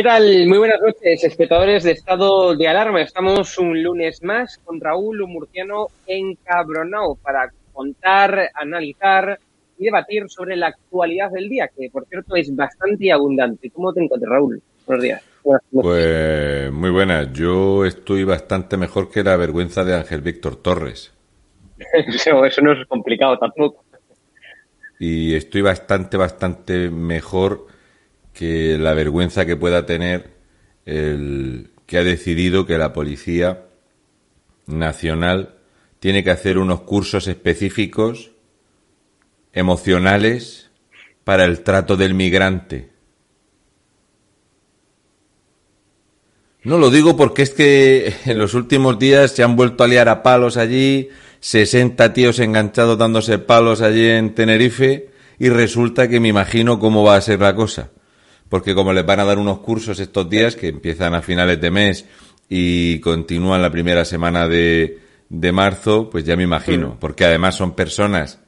¿Qué tal? Muy buenas noches, espectadores de Estado de Alarma. Estamos un lunes más con Raúl, un murciano encabronado para contar, analizar y debatir sobre la actualidad del día, que por cierto es bastante abundante. ¿Cómo te encuentras, Raúl? Buenos días. pues muy buenas. Yo estoy bastante mejor que la vergüenza de Ángel Víctor Torres. eso, eso no es complicado tampoco. Y estoy bastante, bastante mejor que la vergüenza que pueda tener el que ha decidido que la Policía Nacional tiene que hacer unos cursos específicos emocionales para el trato del migrante. No lo digo porque es que en los últimos días se han vuelto a liar a palos allí, 60 tíos enganchados dándose palos allí en Tenerife y resulta que me imagino cómo va a ser la cosa porque como les van a dar unos cursos estos días que empiezan a finales de mes y continúan la primera semana de, de marzo, pues ya me imagino, porque además son personas,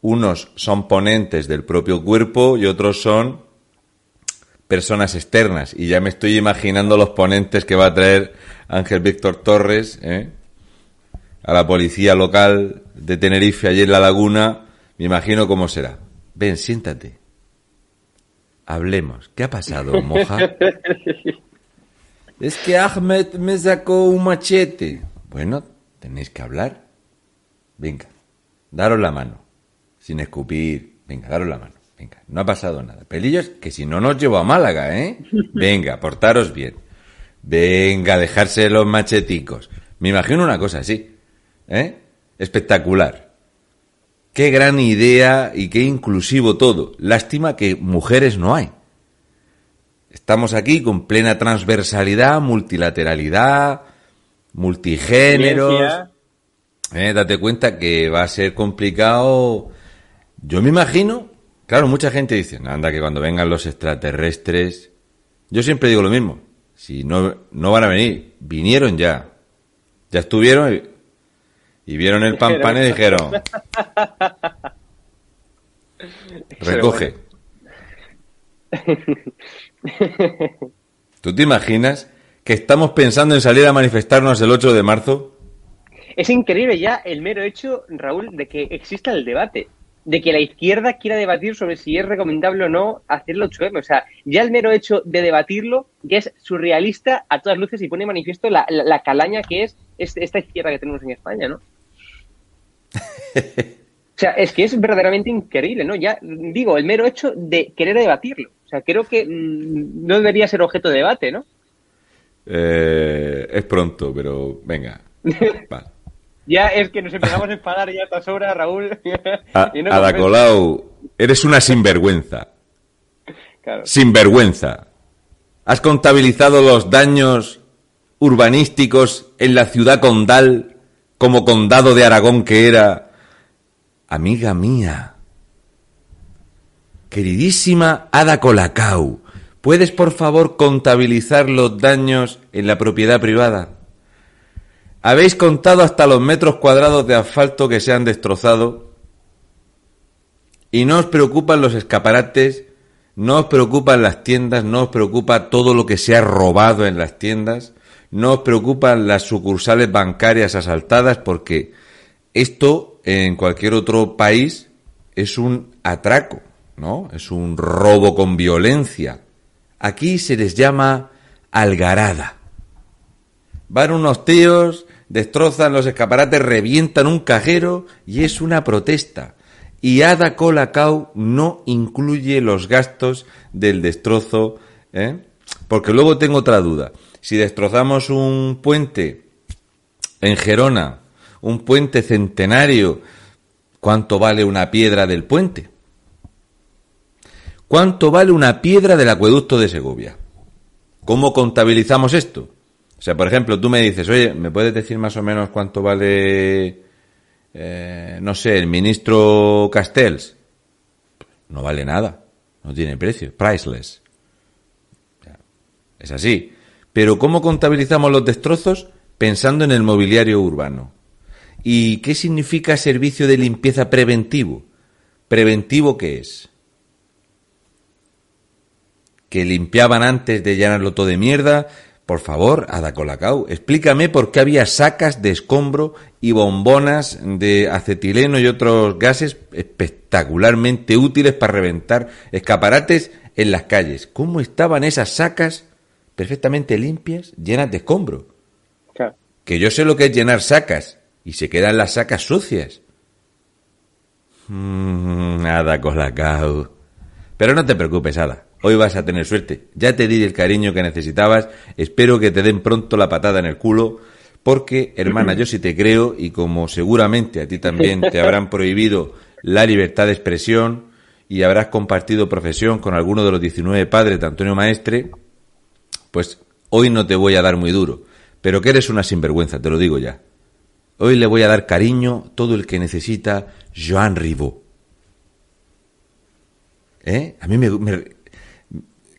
unos son ponentes del propio cuerpo y otros son personas externas. Y ya me estoy imaginando los ponentes que va a traer Ángel Víctor Torres ¿eh? a la policía local de Tenerife, allí en la laguna. Me imagino cómo será. Ven, siéntate. Hablemos. ¿Qué ha pasado, moja? es que Ahmed me sacó un machete. Bueno, tenéis que hablar. Venga, daros la mano. Sin escupir. Venga, daros la mano. Venga, no ha pasado nada. Pelillos, que si no nos llevo a Málaga, ¿eh? Venga, portaros bien. Venga, dejarse los macheticos. Me imagino una cosa así. ¿Eh? Espectacular. Qué gran idea y qué inclusivo todo. Lástima que mujeres no hay. Estamos aquí con plena transversalidad, multilateralidad, multigéneros. Eh, date cuenta que va a ser complicado. Yo me imagino, claro, mucha gente dice, anda que cuando vengan los extraterrestres, yo siempre digo lo mismo, si no, no van a venir, vinieron ya, ya estuvieron, y vieron el pan pan y dijeron, recoge. ¿Tú te imaginas que estamos pensando en salir a manifestarnos el 8 de marzo? Es increíble ya el mero hecho, Raúl, de que exista el debate, de que la izquierda quiera debatir sobre si es recomendable o no hacer el 8M. O sea, ya el mero hecho de debatirlo ya es surrealista a todas luces y pone manifiesto la, la calaña que es esta izquierda que tenemos en España, ¿no? O sea, es que es verdaderamente increíble, ¿no? Ya digo, el mero hecho de querer debatirlo. O sea, creo que mm, no debería ser objeto de debate, ¿no? Eh, es pronto, pero venga. ya es que nos empezamos a enfadar ya a estas horas, Raúl. A, Colau, eres una sinvergüenza. Sinvergüenza. ¿Has contabilizado los daños urbanísticos en la ciudad condal como condado de Aragón que era? Amiga mía, queridísima Ada Colacau, ¿puedes por favor contabilizar los daños en la propiedad privada? ¿Habéis contado hasta los metros cuadrados de asfalto que se han destrozado? ¿Y no os preocupan los escaparates no os preocupan las tiendas, no os preocupa todo lo que se ha robado en las tiendas, no os preocupan las sucursales bancarias asaltadas porque esto en cualquier otro país es un atraco, ¿no? Es un robo con violencia. Aquí se les llama algarada. Van unos tíos, destrozan los escaparates, revientan un cajero y es una protesta y Ada Colacao no incluye los gastos del destrozo, ¿eh? porque luego tengo otra duda. Si destrozamos un puente en Gerona, un puente centenario, ¿cuánto vale una piedra del puente? ¿Cuánto vale una piedra del acueducto de Segovia? ¿Cómo contabilizamos esto? O sea, por ejemplo, tú me dices, oye, ¿me puedes decir más o menos cuánto vale eh, no sé, el ministro Castells, no vale nada, no tiene precio, priceless. Es así. Pero ¿cómo contabilizamos los destrozos? Pensando en el mobiliario urbano. ¿Y qué significa servicio de limpieza preventivo? ¿Preventivo qué es? Que limpiaban antes de llenarlo todo de mierda, por favor, Ada Colacao, explícame por qué había sacas de escombro y bombonas de acetileno y otros gases espectacularmente útiles para reventar escaparates en las calles. ¿Cómo estaban esas sacas perfectamente limpias, llenas de escombro? Que yo sé lo que es llenar sacas y se quedan las sacas sucias. Mm, Ada Colacao. Pero no te preocupes, Ada. Hoy vas a tener suerte. Ya te di el cariño que necesitabas. Espero que te den pronto la patada en el culo. Porque, hermana, yo sí te creo y como seguramente a ti también te habrán prohibido la libertad de expresión y habrás compartido profesión con alguno de los 19 padres de Antonio Maestre, pues hoy no te voy a dar muy duro. Pero que eres una sinvergüenza, te lo digo ya. Hoy le voy a dar cariño todo el que necesita Joan Ribot. ¿Eh? A mí me,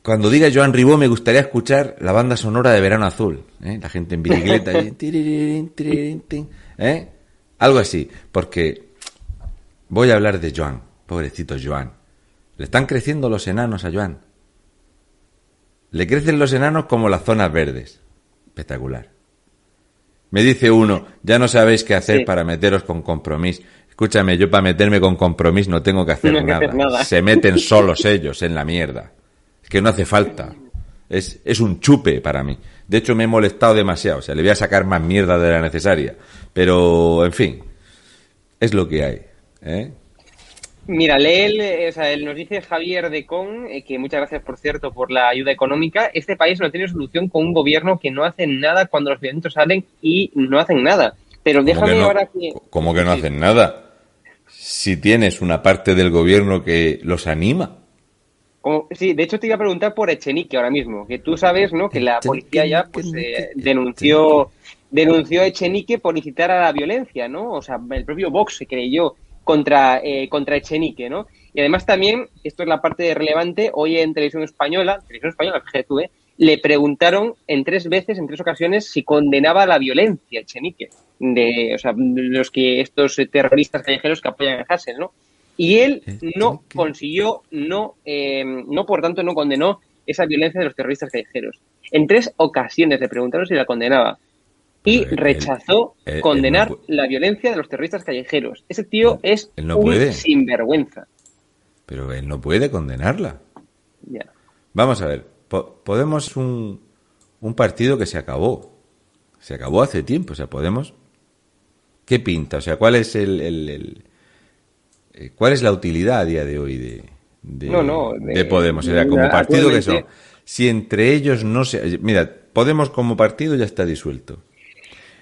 cuando diga Joan Ribó me gustaría escuchar la banda sonora de Verano Azul. ¿eh? La gente en bicicleta. ¿eh? Algo así. Porque voy a hablar de Joan. Pobrecito Joan. Le están creciendo los enanos a Joan. Le crecen los enanos como las zonas verdes. Espectacular. Me dice uno, ya no sabéis qué hacer para meteros con compromiso. Escúchame, yo para meterme con compromiso no tengo que hacer, nada. Se meten solos ellos en la mierda que no hace falta. Es, es un chupe para mí. De hecho, me he molestado demasiado. O sea, le voy a sacar más mierda de la necesaria. Pero, en fin, es lo que hay. ¿eh? Mira, lee o sea, él nos dice Javier de Con, eh, que muchas gracias, por cierto, por la ayuda económica. Este país no tiene solución con un gobierno que no hace nada cuando los violentos salen y no hacen nada. Pero déjame ahora que... ¿Cómo que no hacen nada? Si tienes una parte del gobierno que los anima sí, de hecho te iba a preguntar por Echenique ahora mismo, que tú sabes, ¿no? Que la policía ya pues, eh, denunció denunció a Echenique por incitar a la violencia, ¿no? O sea, el propio Vox se creyó contra, eh, contra Echenique, ¿no? Y además también, esto es la parte relevante, hoy en Televisión Española, Televisión Española, fíjate ¿eh? le preguntaron en tres veces, en tres ocasiones, si condenaba la violencia Echenique, de, o sea, los que estos terroristas callejeros que apoyan a Hassel, ¿no? Y él no consiguió, no, eh, no por tanto no condenó esa violencia de los terroristas callejeros. En tres ocasiones le preguntaron si la condenaba y rechazó condenar la violencia de los terroristas callejeros. Ese tío es un sinvergüenza. Pero él no puede condenarla. Vamos a ver, Podemos un, un partido que se acabó. Se acabó hace tiempo. O sea, Podemos. ¿Qué pinta? O sea, ¿cuál es el eh, ¿Cuál es la utilidad a día de hoy de, de, Podemos? O sea, como partido que son. Si entre ellos no se. Mira, Podemos como partido ya está disuelto.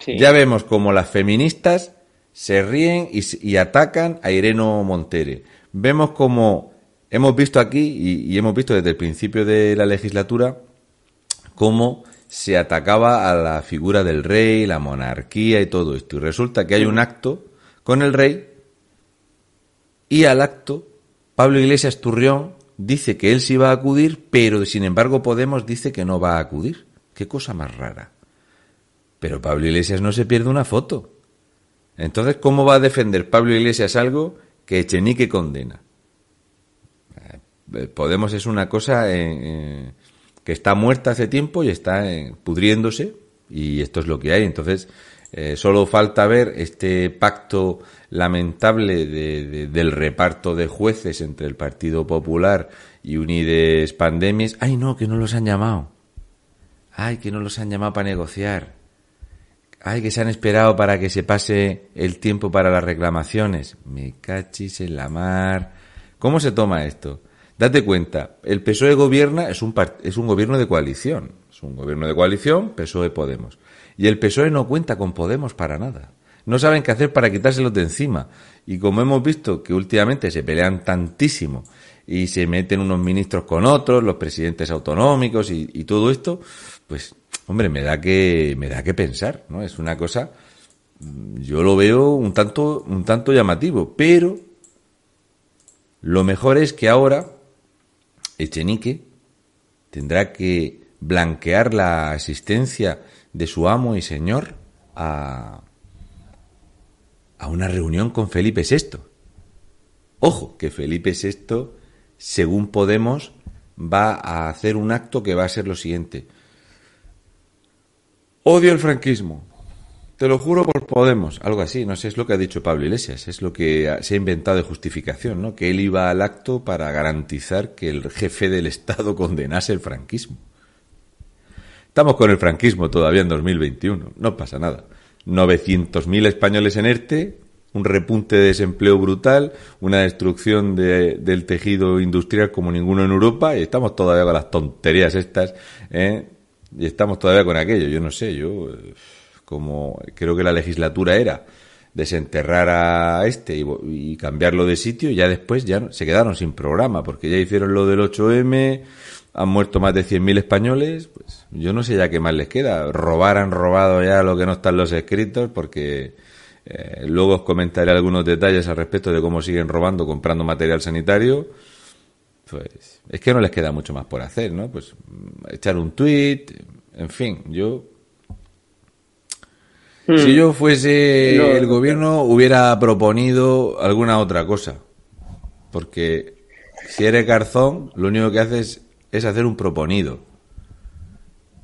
Ya vemos como las feministas se ríen y, atacan a Ireno Montere. Vemos como hemos visto aquí y, hemos visto desde el principio de la legislatura cómo se atacaba a la figura del rey, la monarquía y todo esto. Y resulta que hay un acto con el rey y al acto Pablo Iglesias Turrión dice que él sí va a acudir, pero sin embargo Podemos dice que no va a acudir. Qué cosa más rara. Pero Pablo Iglesias no se pierde una foto. Entonces, ¿cómo va a defender Pablo Iglesias algo que Echenique condena? Eh, Podemos es una cosa eh, eh, que está muerta hace tiempo y está pudriéndose y esto es lo que hay. Entonces, solo falta ver este pacto lamentable del reparto de jueces entre el Partido Popular y Unides Pandemies. Ay, no, que no los han llamado. Ay, que no los han llamado para negociar. Ay, que se han esperado para que se pase el tiempo para las reclamaciones. Me cachis en la mar. ¿Cómo se toma esto? Date cuenta, el PSOE gobierna, es un, es un gobierno de coalición. Es un gobierno de coalición, PSOE Podemos. Y el PSOE no cuenta con Podemos para nada. No saben qué hacer para quitárselos de encima. Y como hemos visto que últimamente se pelean tantísimo y se meten unos ministros con otros, los presidentes autonómicos y todo esto, pues hombre, me da que, me da que pensar, ¿no? Es una cosa, yo lo veo un tanto, un tanto llamativo, pero lo mejor es que ahora Echenique tendrá que blanquear la asistencia de su amo y señor a, a una reunión con Felipe VI. Ojo, que Felipe VI, según Podemos, va a hacer un acto que va a ser lo siguiente. Odio el franquismo. Te lo juro por Podemos. Algo así, no sé, es lo que ha dicho Pablo Iglesias, es lo que se ha inventado de justificación, ¿no? Que él iba al acto para garantizar que el jefe del Estado condenase el franquismo. Estamos con el franquismo todavía en 2021, no pasa nada. 900.000 españoles en ERTE, un repunte de desempleo brutal, una destrucción del tejido industrial como ninguno en Europa y estamos todavía con las tonterías estas, ¿eh? Y estamos todavía con aquello. Yo no sé, yo como creo que la legislatura era desenterrar a este y, cambiarlo de sitio, ya después ya se quedaron sin programa, porque ya hicieron lo del 8M, han muerto más de 100.000 españoles, pues yo no sé ya qué más les queda. Robar han robado ya lo que no está en los escritos, porque eh, luego os comentaré algunos detalles al respecto de cómo siguen robando, comprando material sanitario pues es que no les queda mucho más por hacer, ¿no? Pues echar un tweet, en fin, yo hmm. si yo fuese el gobierno hubiera proponido alguna otra cosa. Porque si eres garzón, lo único que haces es hacer un proponido.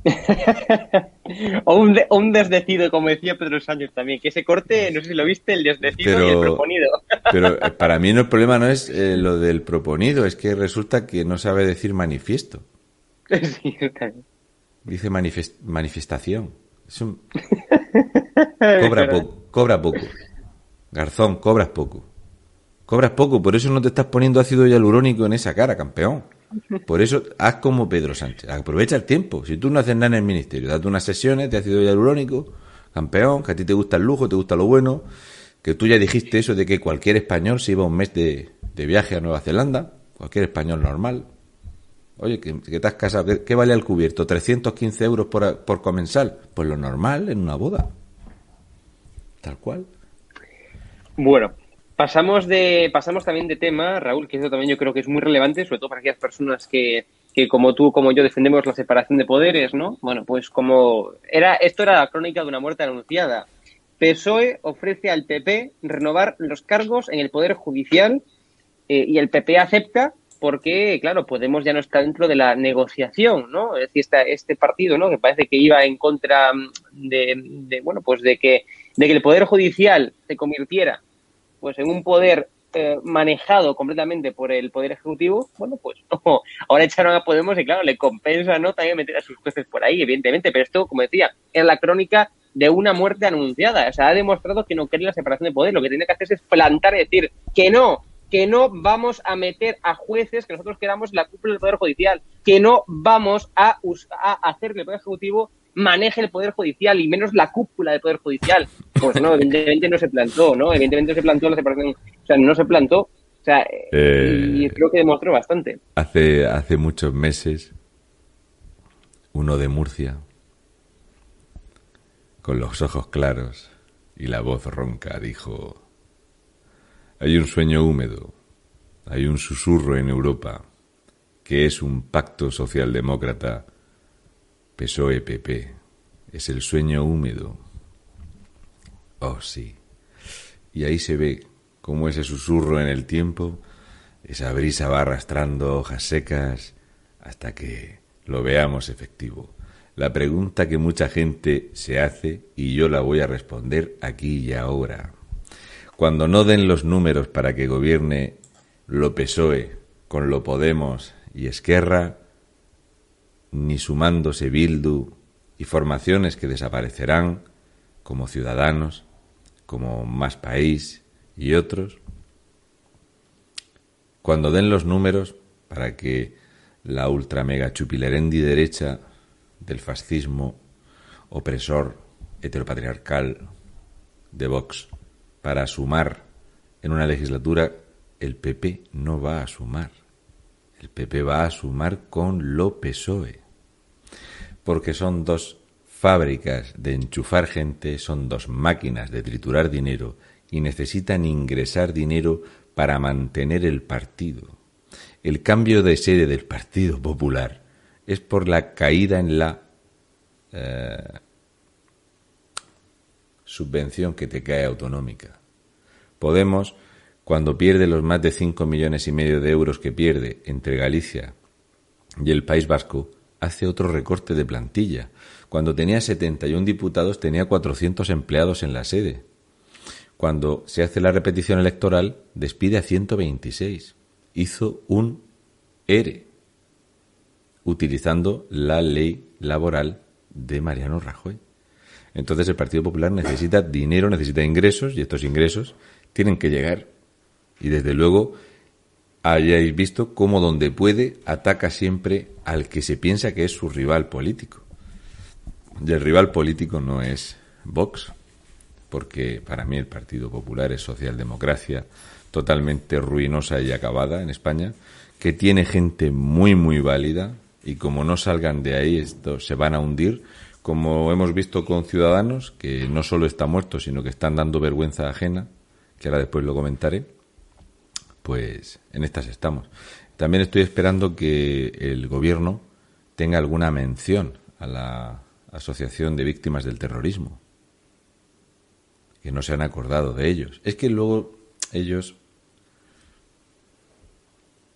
o, un un, desdecido, como decía Pedro Sánchez también, que ese corte, no sé si lo viste, el desdecido y el proponido. pero eh, para mí no, el problema no es eh, lo del proponido, es que resulta que no sabe decir manifiesto. Dice manifestación. cobra, poco, cobra poco. Garzón, cobras poco. Cobras poco, por eso no te estás poniendo ácido hialurónico en esa cara, campeón. Por eso, haz como Pedro Sánchez. Aprovecha el tiempo. Si tú no haces nada en el ministerio, date unas sesiones de ácido hialurónico, campeón, que a ti te gusta el lujo, te gusta lo bueno, que tú ya dijiste eso de que cualquier español se iba un mes de, viaje a Nueva Zelanda, cualquier español normal. Oye, que, te has casado, ¿qué, vale el cubierto? ¿315 euros por, por comensal? Pues lo normal en una boda. Tal cual. Bueno, Pasamos, de, pasamos también de tema, Raúl, que eso también yo creo que es muy relevante, sobre todo para aquellas personas que, que como tú, como yo, defendemos la separación de poderes, ¿no? Bueno, pues como era, esto era la crónica de una muerte anunciada. PSOE ofrece al PP renovar los cargos en el Poder Judicial eh, y el PP acepta porque, claro, Podemos ya no está dentro de la negociación, ¿no? Es decir, este partido, ¿no? Que parece que iba en contra de, de, bueno, pues de que, de que el Poder Judicial se convirtiera pues en un poder eh, manejado completamente por el Poder Ejecutivo, bueno, pues ahora echaron a Podemos y claro, le compensa, ¿no? También meter a sus jueces por ahí, evidentemente, pero esto, como decía, es la crónica de una muerte anunciada. O sea, ha demostrado que no quería la separación de poder. Lo que tiene que hacer es plantar y decir que no, que no vamos a meter a jueces que nosotros queramos la cúpula del Poder Judicial, que no vamos a, a hacer que el Poder Ejecutivo maneje el Poder Judicial y menos la cúpula del Poder Judicial. Pues no, evidentemente no se plantó, ¿no? Evidentemente se plantó la separación, o sea, no se plantó. O sea, y eh, creo que demostró bastante. Hace, hace muchos meses, uno de Murcia, con los ojos claros y la voz ronca, dijo, hay un sueño húmedo, hay un susurro en Europa, que es un pacto socialdemócrata PSOE-PP. Es el sueño húmedo. Oh, sí. Y ahí se ve cómo ese susurro en el tiempo, esa brisa va arrastrando hojas secas hasta que lo veamos efectivo. La pregunta que mucha gente se hace y yo la voy a responder aquí y ahora. Cuando no den los números para que gobierne lo PSOE con lo Podemos y Esquerra, ni sumándose Bildu y formaciones que desaparecerán, como Ciudadanos, como Más País y otros, cuando den los números para que la ultra mega chupilerendi derecha del fascismo opresor heteropatriarcal de Vox para sumar en una legislatura, el PP no va a sumar. El PP va a sumar con lo PSOE. Porque son dos fábricas de enchufar gente, son dos máquinas de triturar dinero y necesitan ingresar dinero para mantener el partido. El cambio de sede del Partido Popular es por la caída en la eh, subvención que te cae autonómica. Podemos, cuando pierde los más de 5 millones y medio de euros que pierde entre Galicia y el País Vasco, hace otro recorte de plantilla. Cuando tenía 71 diputados tenía 400 empleados en la sede. Cuando se hace la repetición electoral despide a 126. Hizo un ERE utilizando la ley laboral de Mariano Rajoy. Entonces el Partido Popular necesita dinero, necesita ingresos y estos ingresos tienen que llegar. Y desde luego hayáis visto cómo donde puede ataca siempre al que se piensa que es su rival político. Y el rival político no es Vox, porque para mí el Partido Popular es socialdemocracia totalmente ruinosa y acabada en España, que tiene gente muy, muy válida, y como no salgan de ahí, esto se van a hundir, como hemos visto con Ciudadanos, que no solo está muerto, sino que están dando vergüenza ajena, que ahora después lo comentaré, pues en estas estamos. También estoy esperando que el gobierno tenga alguna mención a la Asociación de Víctimas del Terrorismo, que no se han acordado de ellos. Es que luego ellos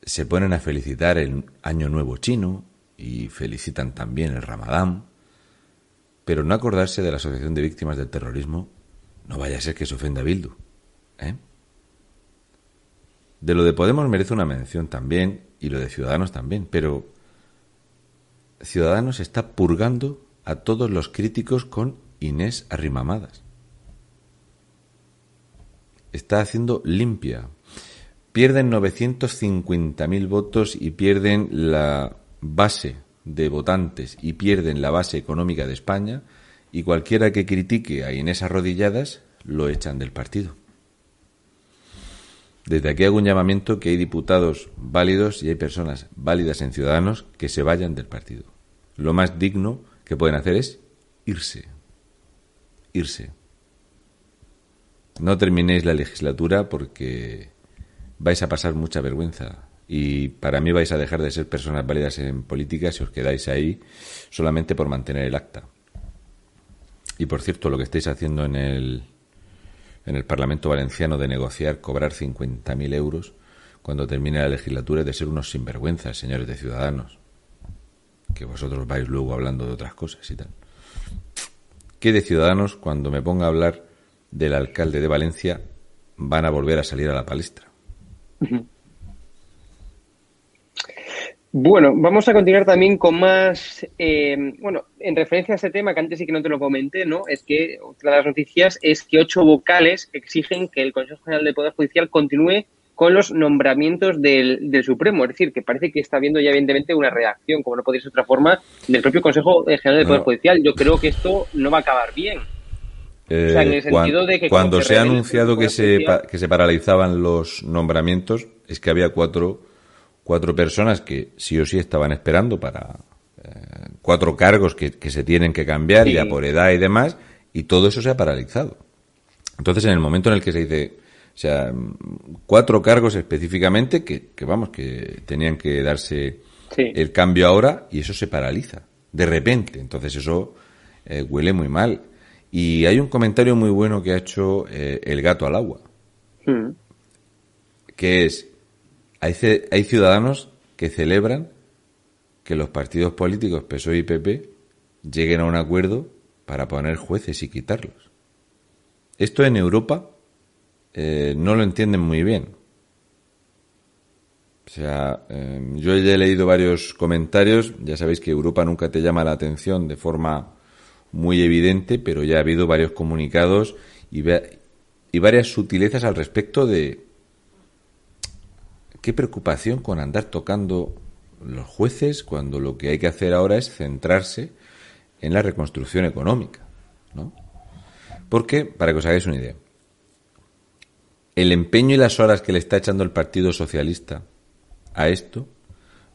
se ponen a felicitar el Año Nuevo Chino, y felicitan también el Ramadán, pero no acordarse de la Asociación de Víctimas del Terrorismo, no vaya a ser que se ofenda a Bildu. ¿eh? De lo de Podemos merece una mención también, y lo de Ciudadanos también, pero Ciudadanos está purgando a todos los críticos con Inés Arrimamadas. Está haciendo limpia. Pierden 950.000 votos y pierden la base de votantes y pierden la base económica de España y cualquiera que critique a Inés Arrodilladas lo echan del partido. Desde aquí hago un llamamiento que hay diputados válidos y hay personas válidas en Ciudadanos que se vayan del partido. Lo más digno que pueden hacer es irse. Irse. No terminéis la legislatura porque vais a pasar mucha vergüenza y para mí vais a dejar de ser personas válidas en política si os quedáis ahí solamente por mantener el acta. Y por cierto, lo que estáis haciendo en el, en el Parlamento Valenciano de negociar cobrar 50.000 euros cuando termine la legislatura de ser unos sinvergüenzas, señores de Ciudadanos. Que vosotros vais luego hablando de otras cosas y tal. ¿Qué de Ciudadanos cuando me ponga a hablar del alcalde de Valencia van a volver a salir a la palestra? Bueno, vamos a continuar también con más, eh, bueno, en referencia a este tema que antes sí que no te lo comenté, ¿no? Es que otra de las noticias es que ocho vocales exigen que el Consejo General de Poder Judicial continúe con los nombramientos del, del, Supremo. Es decir, que parece que está habiendo ya evidentemente una reacción, como no podría ser de otra forma, del propio Consejo General del Poder Judicial. Yo creo que esto no va a acabar bien. Eh, o sea, en el sentido de que cuando se ha anunciado que se, que se paralizaban los nombramientos, es que había cuatro, cuatro personas que sí o sí estaban esperando para eh, cuatro cargos que, que, se tienen que cambiar ya por edad y demás, y todo eso se ha paralizado. Entonces, en el momento en el que se dice, o sea, cuatro cargos específicamente que, vamos, que tenían que darse el cambio ahora y eso se paraliza de repente. Entonces eso eh, huele muy mal. Y hay un comentario muy bueno que ha hecho eh, el gato al agua, mm. que es, hay, hay ciudadanos que celebran que los partidos políticos PSOE y PP lleguen a un acuerdo para poner jueces y quitarlos. Esto en Europa eh, no lo entienden muy bien. O sea, eh, yo ya he leído varios comentarios, ya sabéis que Europa nunca te llama la atención de forma muy evidente, pero ya ha habido varios comunicados y, y varias sutilezas al respecto de qué preocupación con andar tocando los jueces cuando lo que hay que hacer ahora es centrarse en la reconstrucción económica, ¿no? Porque, para que os hagáis una idea, el empeño y las horas que le está echando el Partido Socialista a esto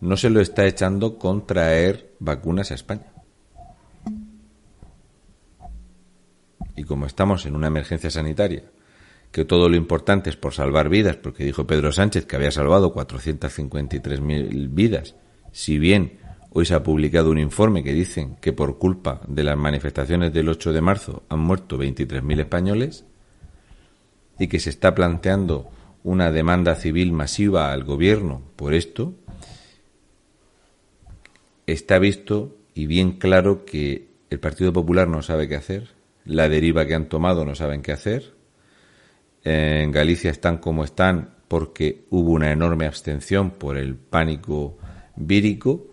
no se lo está echando con traer vacunas a España. Y como estamos en una emergencia sanitaria, que todo lo importante es por salvar vidas, porque dijo Pedro Sánchez que había salvado 453.000 vidas, si bien hoy se ha publicado un informe que dicen que por culpa de las manifestaciones del 8 de marzo han muerto 23.000 españoles, y que se está planteando una demanda civil masiva al gobierno por esto, está visto y bien claro que el Partido Popular no sabe qué hacer, la deriva que han tomado no saben qué hacer, en Galicia están como están porque hubo una enorme abstención por el pánico vírico,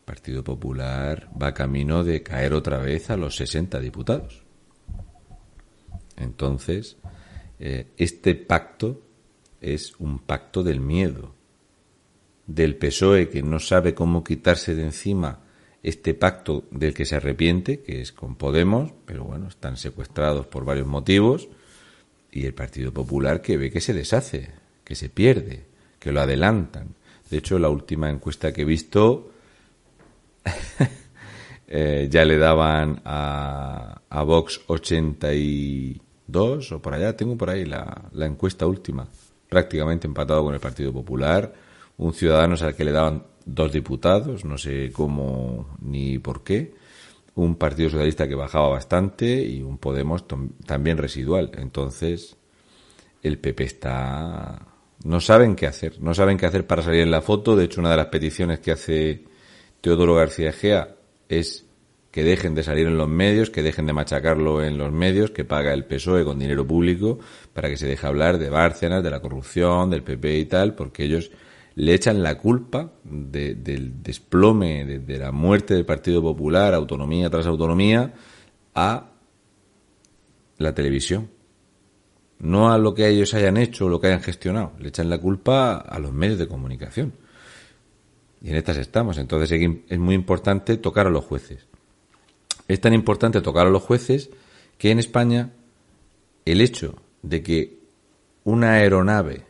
el Partido Popular va camino de caer otra vez a los 60 diputados. Entonces, eh, este pacto es un pacto del miedo, del PSOE que no sabe cómo quitarse de encima este pacto del que se arrepiente, que es con Podemos, pero bueno, están secuestrados por varios motivos, y el Partido Popular que ve que se deshace, que se pierde, que lo adelantan. De hecho, la última encuesta que he visto eh, ya le daban a, a Vox 80 y dos o por allá. Tengo por ahí la, la encuesta última, prácticamente empatado con el Partido Popular. Un ciudadano al que le daban dos diputados, no sé cómo ni por qué. Un Partido Socialista que bajaba bastante y un Podemos también residual. Entonces, el PP está. No saben qué hacer. No saben qué hacer para salir en la foto. De hecho, una de las peticiones que hace Teodoro García Egea es que dejen de salir en los medios, que dejen de machacarlo en los medios, que paga el PSOE con dinero público, para que se deje hablar de Bárcenas, de la corrupción, del PP y tal, porque ellos le echan la culpa del desplome, de, la muerte del Partido Popular, autonomía tras autonomía, a la televisión. No a lo que ellos hayan hecho lo que hayan gestionado. Le echan la culpa a los medios de comunicación. Y en estas estamos. Entonces es muy importante tocar a los jueces. Es tan importante tocar a los jueces que en España el hecho de que una aeronave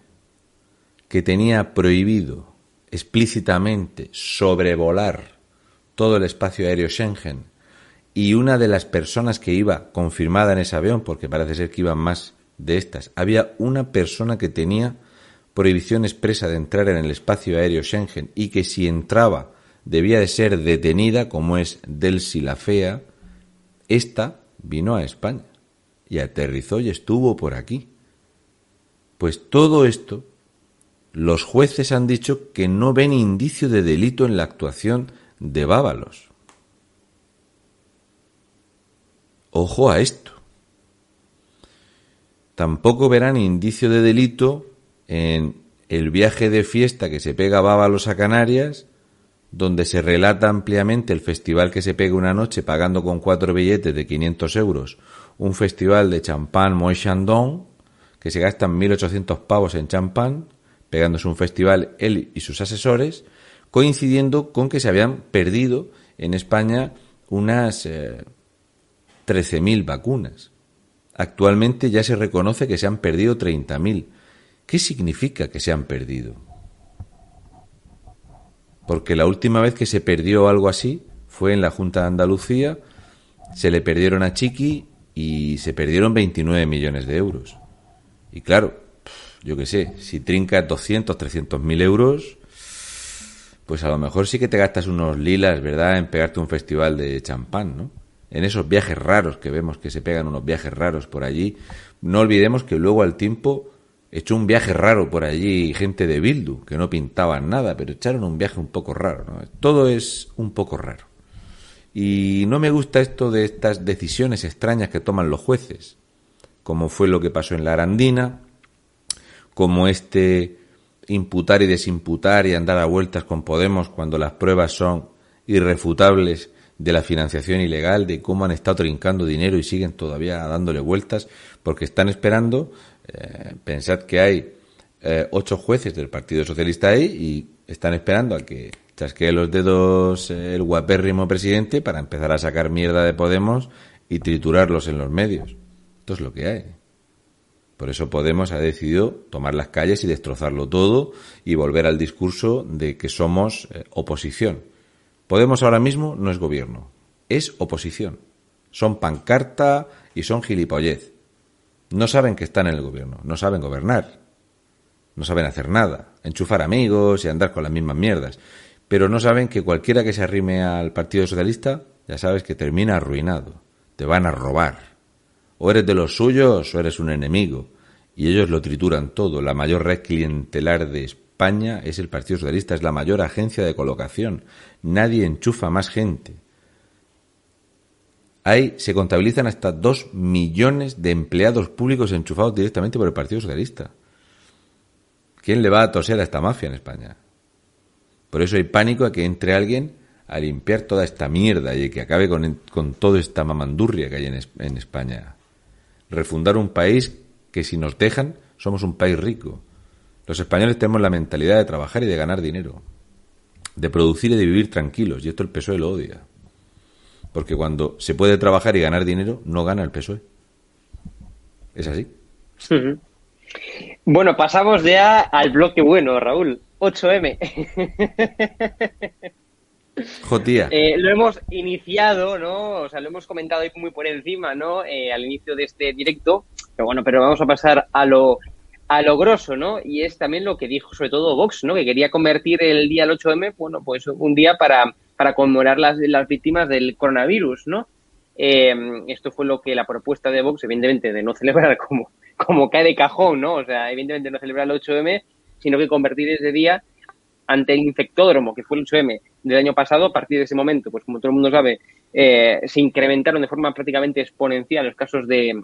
que tenía prohibido explícitamente sobrevolar todo el espacio aéreo Schengen y una de las personas que iba confirmada en ese avión, porque parece ser que iban más de estas, había una persona que tenía prohibición expresa de entrar en el espacio aéreo Schengen y que si entraba debía de ser detenida, como es Delsi la Fea, esta vino a España y aterrizó y estuvo por aquí. Pues todo esto, los jueces han dicho que no ven indicio de delito en la actuación de Bábalos. Ojo a esto. Tampoco verán indicio de delito en el viaje de fiesta que se pega Bábalos a Canarias donde se relata ampliamente el festival que se pega una noche pagando con cuatro billetes de 500 euros un festival de champán Moët Chandon que se gastan 1.800 pavos en champán, pegándose un festival él y sus asesores, coincidiendo con que se habían perdido en España unas 13.000 eh, vacunas. Actualmente ya se reconoce que se han perdido 30.000. ¿Qué significa que se han perdido? Porque la última vez que se perdió algo así fue en la Junta de Andalucía, se le perdieron a Chiqui y se perdieron 29 millones de euros. Y claro, yo qué sé, si trincas 200, 300 mil euros, pues a lo mejor sí que te gastas unos lilas, ¿verdad?, en pegarte un festival de champán, ¿no? En esos viajes raros que vemos que se pegan unos viajes raros por allí. No olvidemos que luego al tiempo echó un viaje raro por allí gente de Bildu, que no pintaban nada, pero echaron un viaje un poco raro, ¿no? Todo es un poco raro. Y no me gusta esto de estas decisiones extrañas que toman los jueces como fue lo que pasó en la Arandina, como este imputar y desimputar y andar a vueltas con Podemos cuando las pruebas son irrefutables de la financiación ilegal, de cómo han estado trincando dinero y siguen todavía dándole vueltas, porque están esperando, eh, pensad que hay eh, ocho jueces del Partido Socialista ahí y están esperando a que chasquee los dedos el guapérrimo presidente para empezar a sacar mierda de Podemos y triturarlos en los medios. Esto es lo que hay. Por eso Podemos ha decidido tomar las calles y destrozarlo todo y volver al discurso de que somos eh, oposición. Podemos ahora mismo no es gobierno, es oposición. Son pancarta y son gilipollez. No saben que están en el gobierno, no saben gobernar, no saben hacer nada, enchufar amigos y andar con las mismas mierdas. Pero no saben que cualquiera que se arrime al Partido Socialista, ya sabes que termina arruinado. Te van a robar. O eres de los suyos o eres un enemigo. Y ellos lo trituran todo. La mayor red clientelar de España es el Partido Socialista, es la mayor agencia de colocación. Nadie enchufa más gente. Ahí se contabilizan hasta dos millones de empleados públicos enchufados directamente por el Partido Socialista. ¿Quién le va a toser a esta mafia en España? Por eso hay pánico a que entre alguien a limpiar toda esta mierda y que acabe con, con toda esta mamandurria que hay en España refundar un país que si nos dejan somos un país rico. Los españoles tenemos la mentalidad de trabajar y de ganar dinero, de producir y de vivir tranquilos, y esto el PSOE lo odia. Porque cuando se puede trabajar y ganar dinero, no gana el PSOE. ¿Es así? Bueno, pasamos ya al bloque bueno, Raúl. 8M. Jotía. Eh, lo hemos iniciado, ¿no? O sea, lo hemos comentado muy por encima, ¿no? Eh, al inicio de este directo. Pero bueno, pero vamos a pasar a lo, a lo grosso, ¿no? Y es también lo que dijo sobre todo Vox, ¿no? Que quería convertir el día del 8M, bueno, pues un día para, para conmemorar las, las víctimas del coronavirus, ¿no? Eh, esto fue lo que la propuesta de Vox, evidentemente, de no celebrar como, como cae de cajón, ¿no? O sea, evidentemente no celebrar el 8M, sino que convertir ese día ante el infectódromo, que fue el 8M del año pasado, a partir de ese momento, pues como todo el mundo sabe, eh, se incrementaron de forma prácticamente exponencial los casos de,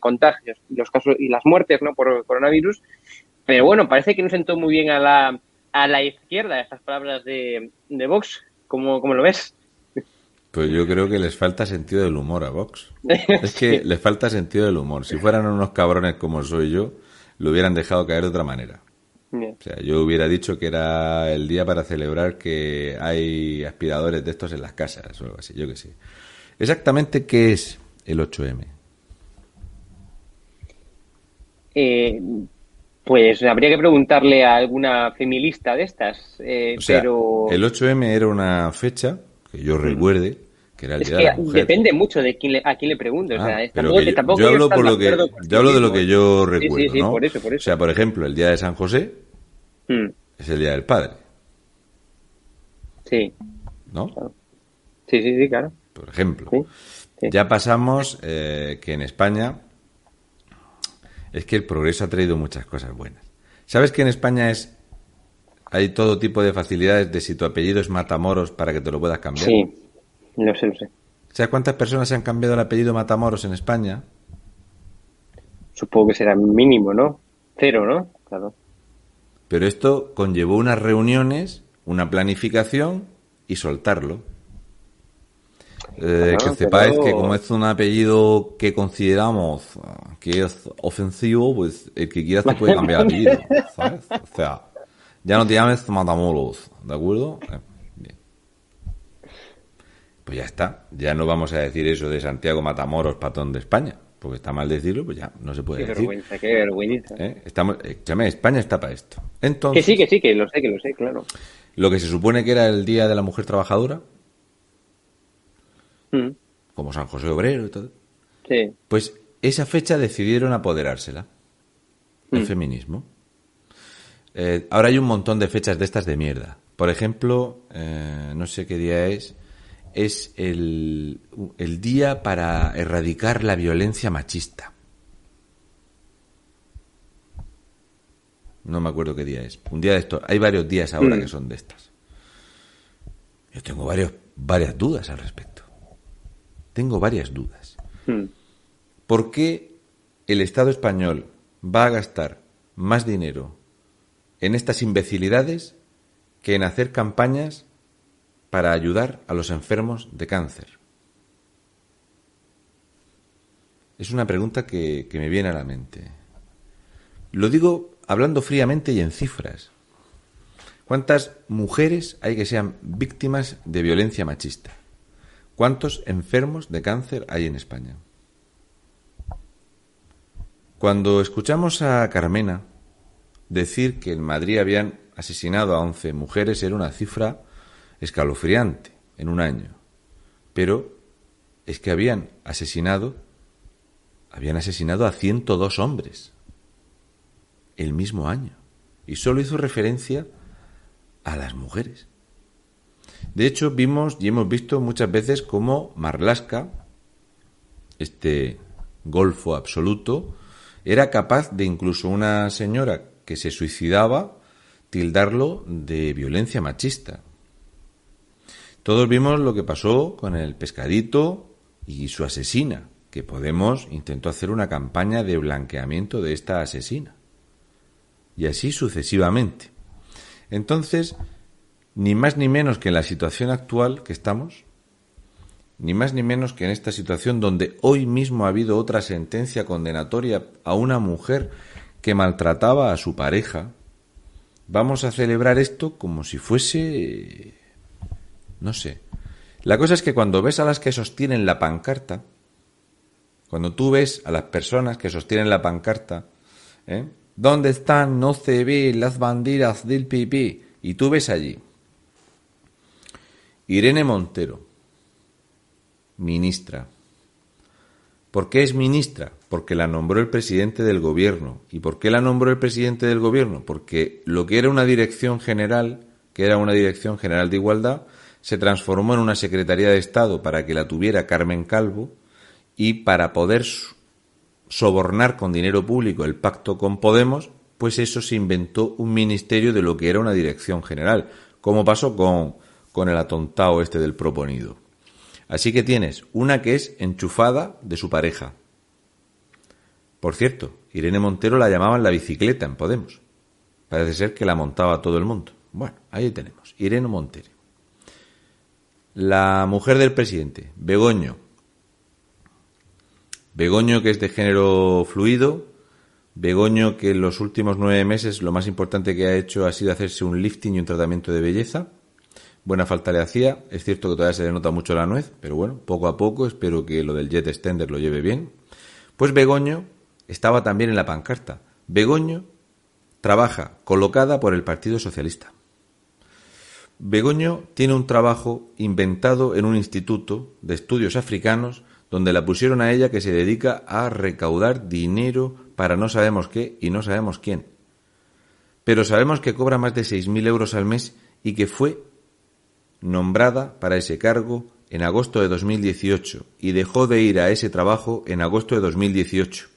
contagios y los casos y las muertes ¿no? por coronavirus. Pero bueno, parece que no sentó muy bien a la, a la izquierda estas palabras de, de Vox. ¿Cómo, ¿Cómo lo ves? Pues yo creo que les falta sentido del humor a Vox. Es que les falta sentido del humor. Si fueran unos cabrones como soy yo, lo hubieran dejado caer de otra manera. O sea, yo hubiera dicho que era el día para celebrar que hay aspiradores de estos en las casas o algo así, yo que sé. Exactamente, ¿qué es el 8M? Eh, pues habría que preguntarle a alguna feminista de estas. Eh, pero... El 8M era una fecha, que yo recuerde, que era el Día de la Mujer. Depende mucho de quién a quién le pregunte. O sea, tampoco, yo, hablo, por lo que, yo hablo de lo que yo recuerdo. Sí, sí, ¿no? por eso, por eso. O sea, por ejemplo, el Día de San José hmm. es el Día del Padre. Sí. ¿No? Sí, sí, sí, claro. Por ejemplo. Ya pasamos eh, que en España es que el progreso ha traído muchas cosas buenas. ¿Sabes que en España es hay todo tipo de facilidades de si tu apellido es Matamoros para que te lo puedas cambiar? Sí. No sé, no sé. ¿Sabes cuántas personas se han cambiado el apellido Matamoros en España? Supongo que será mínimo, ¿no? Cero, ¿no? Claro. Pero esto conllevó unas reuniones, una planificación y soltarlo. Eh, que sepáis pero- que como es un apellido que consideramos ah, que es ofensivo, pues el que quiera se puede cambiar de apellido, ¿sabes? O sea, ya no te llames Matamoros, ¿de acuerdo? Pues ya está, ya no vamos a decir eso de Santiago Matamoros, patrón de España, porque está mal decirlo, pues ya no se puede Qué decir. vergüenza, qué vergüenza. ¿eh? Estamos, eh, España está para esto. Que Entonces, sí, que sí, que lo sé, que lo sé, claro. lo que se supone que era el Día de la Mujer Trabajadora, Mm, como San José Obrero y todo, Sí. Pues esa fecha decidieron apoderársela. El Mm. feminismo. Eh, ahora hay un montón de fechas de estas de mierda. Por ejemplo, eh, no sé qué día es. Es el, el día para erradicar la violencia machista. No me acuerdo qué día es. Un día de esto. Hay varios días ahora Mm. que son de estas. Yo tengo varios, varias dudas al respecto. Tengo varias dudas. Mm, ¿Por qué el Estado español va a gastar más dinero en estas imbecilidades que en hacer campañas para ayudar a los enfermos de cáncer? Es una pregunta que, que me viene a la mente. Lo digo hablando fríamente y en cifras. ¿Cuántas mujeres hay que sean víctimas de violencia machista? ¿Cuántos enfermos de cáncer hay en España? Cuando escuchamos a Carmena decir que en Madrid habían asesinado a 11 mujeres era una cifra escalofriante en un año. Pero es que habían asesinado habían asesinado a 102 hombres el mismo año y solo hizo referencia a las mujeres. De hecho, vimos y hemos visto muchas veces cómo Marlaska, este golfo absoluto, era capaz de incluso una señora que se suicidaba tildarlo de violencia machista. Todos vimos lo que pasó con el pescadito y su asesina, que Podemos intentó hacer una campaña de blanqueamiento de esta asesina. Y así sucesivamente. Entonces, ni más ni menos que en la situación actual que estamos, ni más ni menos que en esta situación donde hoy mismo ha habido otra sentencia condenatoria a una mujer que maltrataba a su pareja, vamos a celebrar esto como si fuese... no sé. La cosa es que cuando ves a las que sostienen la pancarta, cuando tú ves a las personas que sostienen la pancarta, ¿eh? ¿Dónde están? No se ve las banderas del PP. Y tú ves allí Irene Montero, ministra. ¿Por qué es ministra? Porque la nombró el presidente del gobierno. ¿Y por qué la nombró el presidente del gobierno? Porque lo que era una dirección general, que era una dirección general de igualdad, se transformó en una secretaría de Estado para que la tuviera Carmen Calvo y para poder sobornar con dinero público el pacto con Podemos, pues eso se inventó un ministerio de lo que era una dirección general, como pasó con, con el atontado este del proponido. Así que tienes una que es enchufada de su pareja. Por cierto, Irene Montero la llamaban la bicicleta en Podemos. Parece ser que la montaba todo el mundo. Bueno, ahí tenemos, Irene Montero. La mujer del presidente, Begoño, Begoño, que es de género fluido. Begoño, que en los últimos nueve meses lo más importante que ha hecho ha sido hacerse un lifting y un tratamiento de belleza. Buena falta le hacía. Es cierto que todavía se le nota mucho la nuez, pero bueno, poco a poco espero que lo del jet extender lo lleve bien. Pues Begoño estaba también en la pancarta. Begoño trabaja colocada por el Partido Socialista. Begoño tiene un trabajo inventado en un instituto de estudios africanos donde la pusieron a ella que se dedica a recaudar dinero para no sabemos qué y no sabemos quién. Pero sabemos que cobra más de 6.000 euros al mes y que fue nombrada para ese cargo en agosto de 2018 y dejó de ir a ese trabajo en agosto de 2018.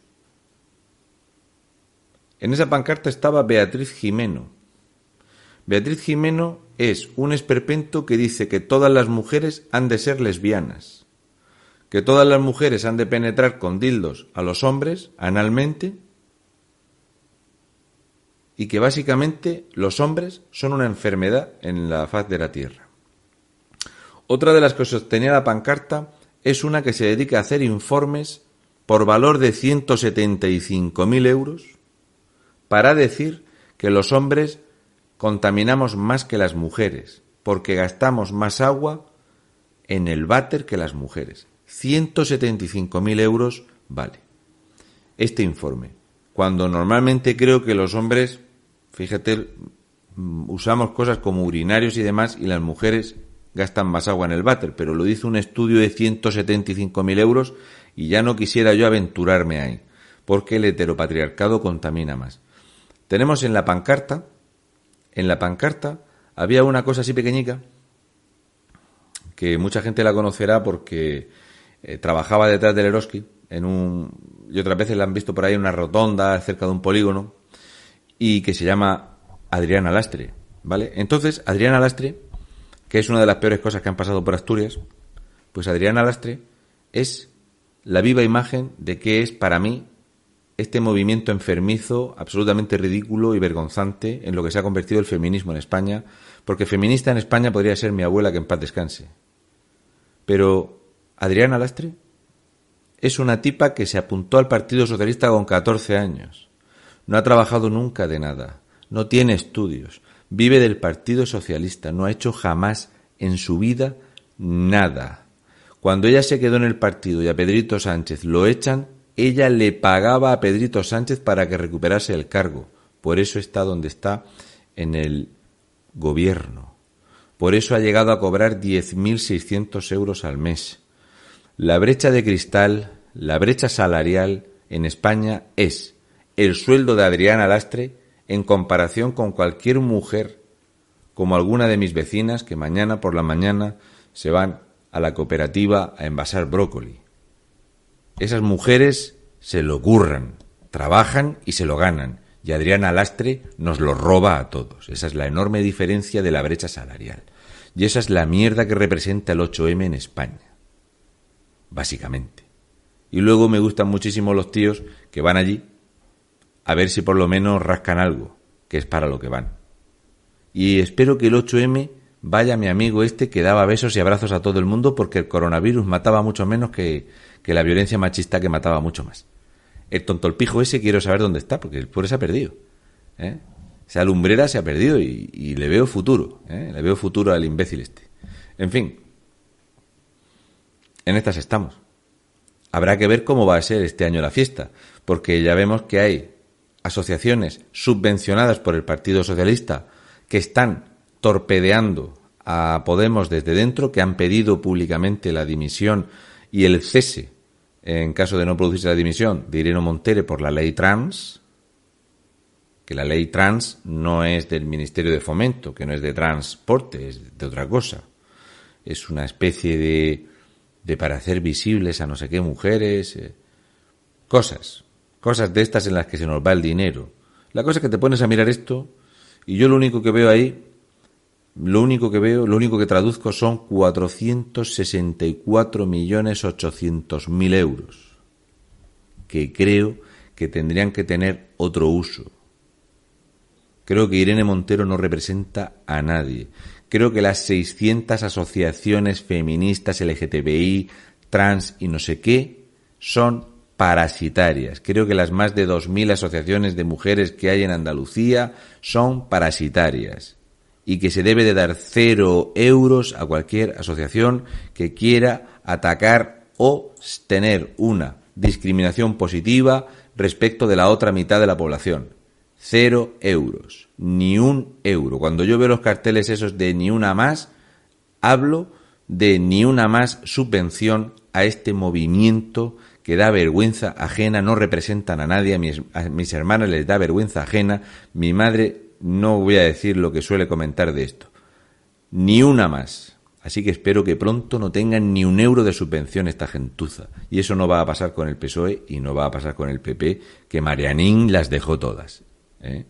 En esa pancarta estaba Beatriz Jimeno. Beatriz Jimeno es un esperpento que dice que todas las mujeres han de ser lesbianas que todas las mujeres han de penetrar con dildos a los hombres analmente y que básicamente los hombres son una enfermedad en la faz de la tierra. Otra de las que sostenía la pancarta es una que se dedica a hacer informes por valor de 175.000 euros para decir que los hombres contaminamos más que las mujeres, porque gastamos más agua en el váter que las mujeres. 175.000 euros vale este informe. Cuando normalmente creo que los hombres, fíjate, mm, usamos cosas como urinarios y demás y las mujeres gastan más agua en el váter, pero lo dice un estudio de 175.000 euros y ya no quisiera yo aventurarme ahí, porque el heteropatriarcado contamina más. Tenemos en la pancarta, en la pancarta había una cosa así pequeñica, que mucha gente la conocerá porque eh, trabajaba detrás del Eroski, en un, y otras veces la han visto por ahí en una rotonda cerca de un polígono, y que se llama Adriana Lastre, ¿vale? Entonces, Adriana Lastre, que es una de las peores cosas que han pasado por Asturias, pues Adriana Lastre es la viva imagen de que es para mí este movimiento enfermizo, absolutamente ridículo y vergonzante en lo que se ha convertido el feminismo en España, porque feminista en España podría ser mi abuela que en paz descanse. Pero Adriana Lastre es una tipa que se apuntó al Partido Socialista con 14 años. No ha trabajado nunca de nada, no tiene estudios, vive del Partido Socialista, no ha hecho jamás en su vida nada. Cuando ella se quedó en el partido y a Pedrito Sánchez lo echan, ella le pagaba a Pedrito Sánchez para que recuperase el cargo. Por eso está donde está en el gobierno. Por eso ha llegado a cobrar 10.600 euros al mes. La brecha de cristal, la brecha salarial en España es el sueldo de Adriana Lastre en comparación con cualquier mujer como alguna de mis vecinas que mañana por la mañana se van a la cooperativa a envasar brócoli. Esas mujeres se lo curran, trabajan y se lo ganan, y Adriana Lastre nos lo roba a todos. Esa es la enorme diferencia de la brecha salarial. Y esa es la mierda que representa el 8M en España. Básicamente. Y luego me gustan muchísimo los tíos que van allí a ver si por lo menos rascan algo, que es para lo que van. Y espero que el 8M vaya mi amigo este que daba besos y abrazos a todo el mundo porque el coronavirus mataba mucho menos que, que la violencia machista que mataba mucho más. El tontolpijo ese quiero saber dónde está porque el pobre se ha perdido. ¿eh? Esa lumbrera se ha perdido y, le veo futuro. ¿eh? Le veo futuro al imbécil este. En fin, en estas estamos. Habrá que ver cómo va a ser este año la fiesta, porque ya vemos que hay asociaciones subvencionadas por el Partido Socialista que están torpedeando a Podemos desde dentro, que han pedido públicamente la dimisión y el cese, en caso de no producirse la dimisión, de Irene Montere por la ley trans, que la ley trans no es del Ministerio de Fomento, que no es de transporte, es de otra cosa. Es una especie de, de para hacer visibles a no sé qué mujeres, eh, cosas, cosas de estas en las que se nos va el dinero. La cosa es que te pones a mirar esto y yo lo único que veo ahí, lo único que veo, lo único que traduzco son 464.800.000 euros, que creo que tendrían que tener otro uso. Creo que Irene Montero no representa a nadie. Creo que las 600 asociaciones feministas LGTBI, trans y no sé qué son parasitarias. Creo que las más de 2.000 asociaciones de mujeres que hay en Andalucía son parasitarias y que se debe de dar cero euros a cualquier asociación que quiera atacar o tener una discriminación positiva respecto de la otra mitad de la población. Cero euros, ni un euro. Cuando yo veo los carteles esos de ni una más, hablo de ni una más subvención a este movimiento que da vergüenza ajena, no representan a nadie, a mis, a mis hermanas les da vergüenza ajena, mi madre no voy a decir lo que suele comentar de esto, ni una más. Así que espero que pronto no tengan ni un euro de subvención esta gentuza. Y eso no va a pasar con el PSOE y no va a pasar con el PP, que Marianín las dejó todas. ¿eh?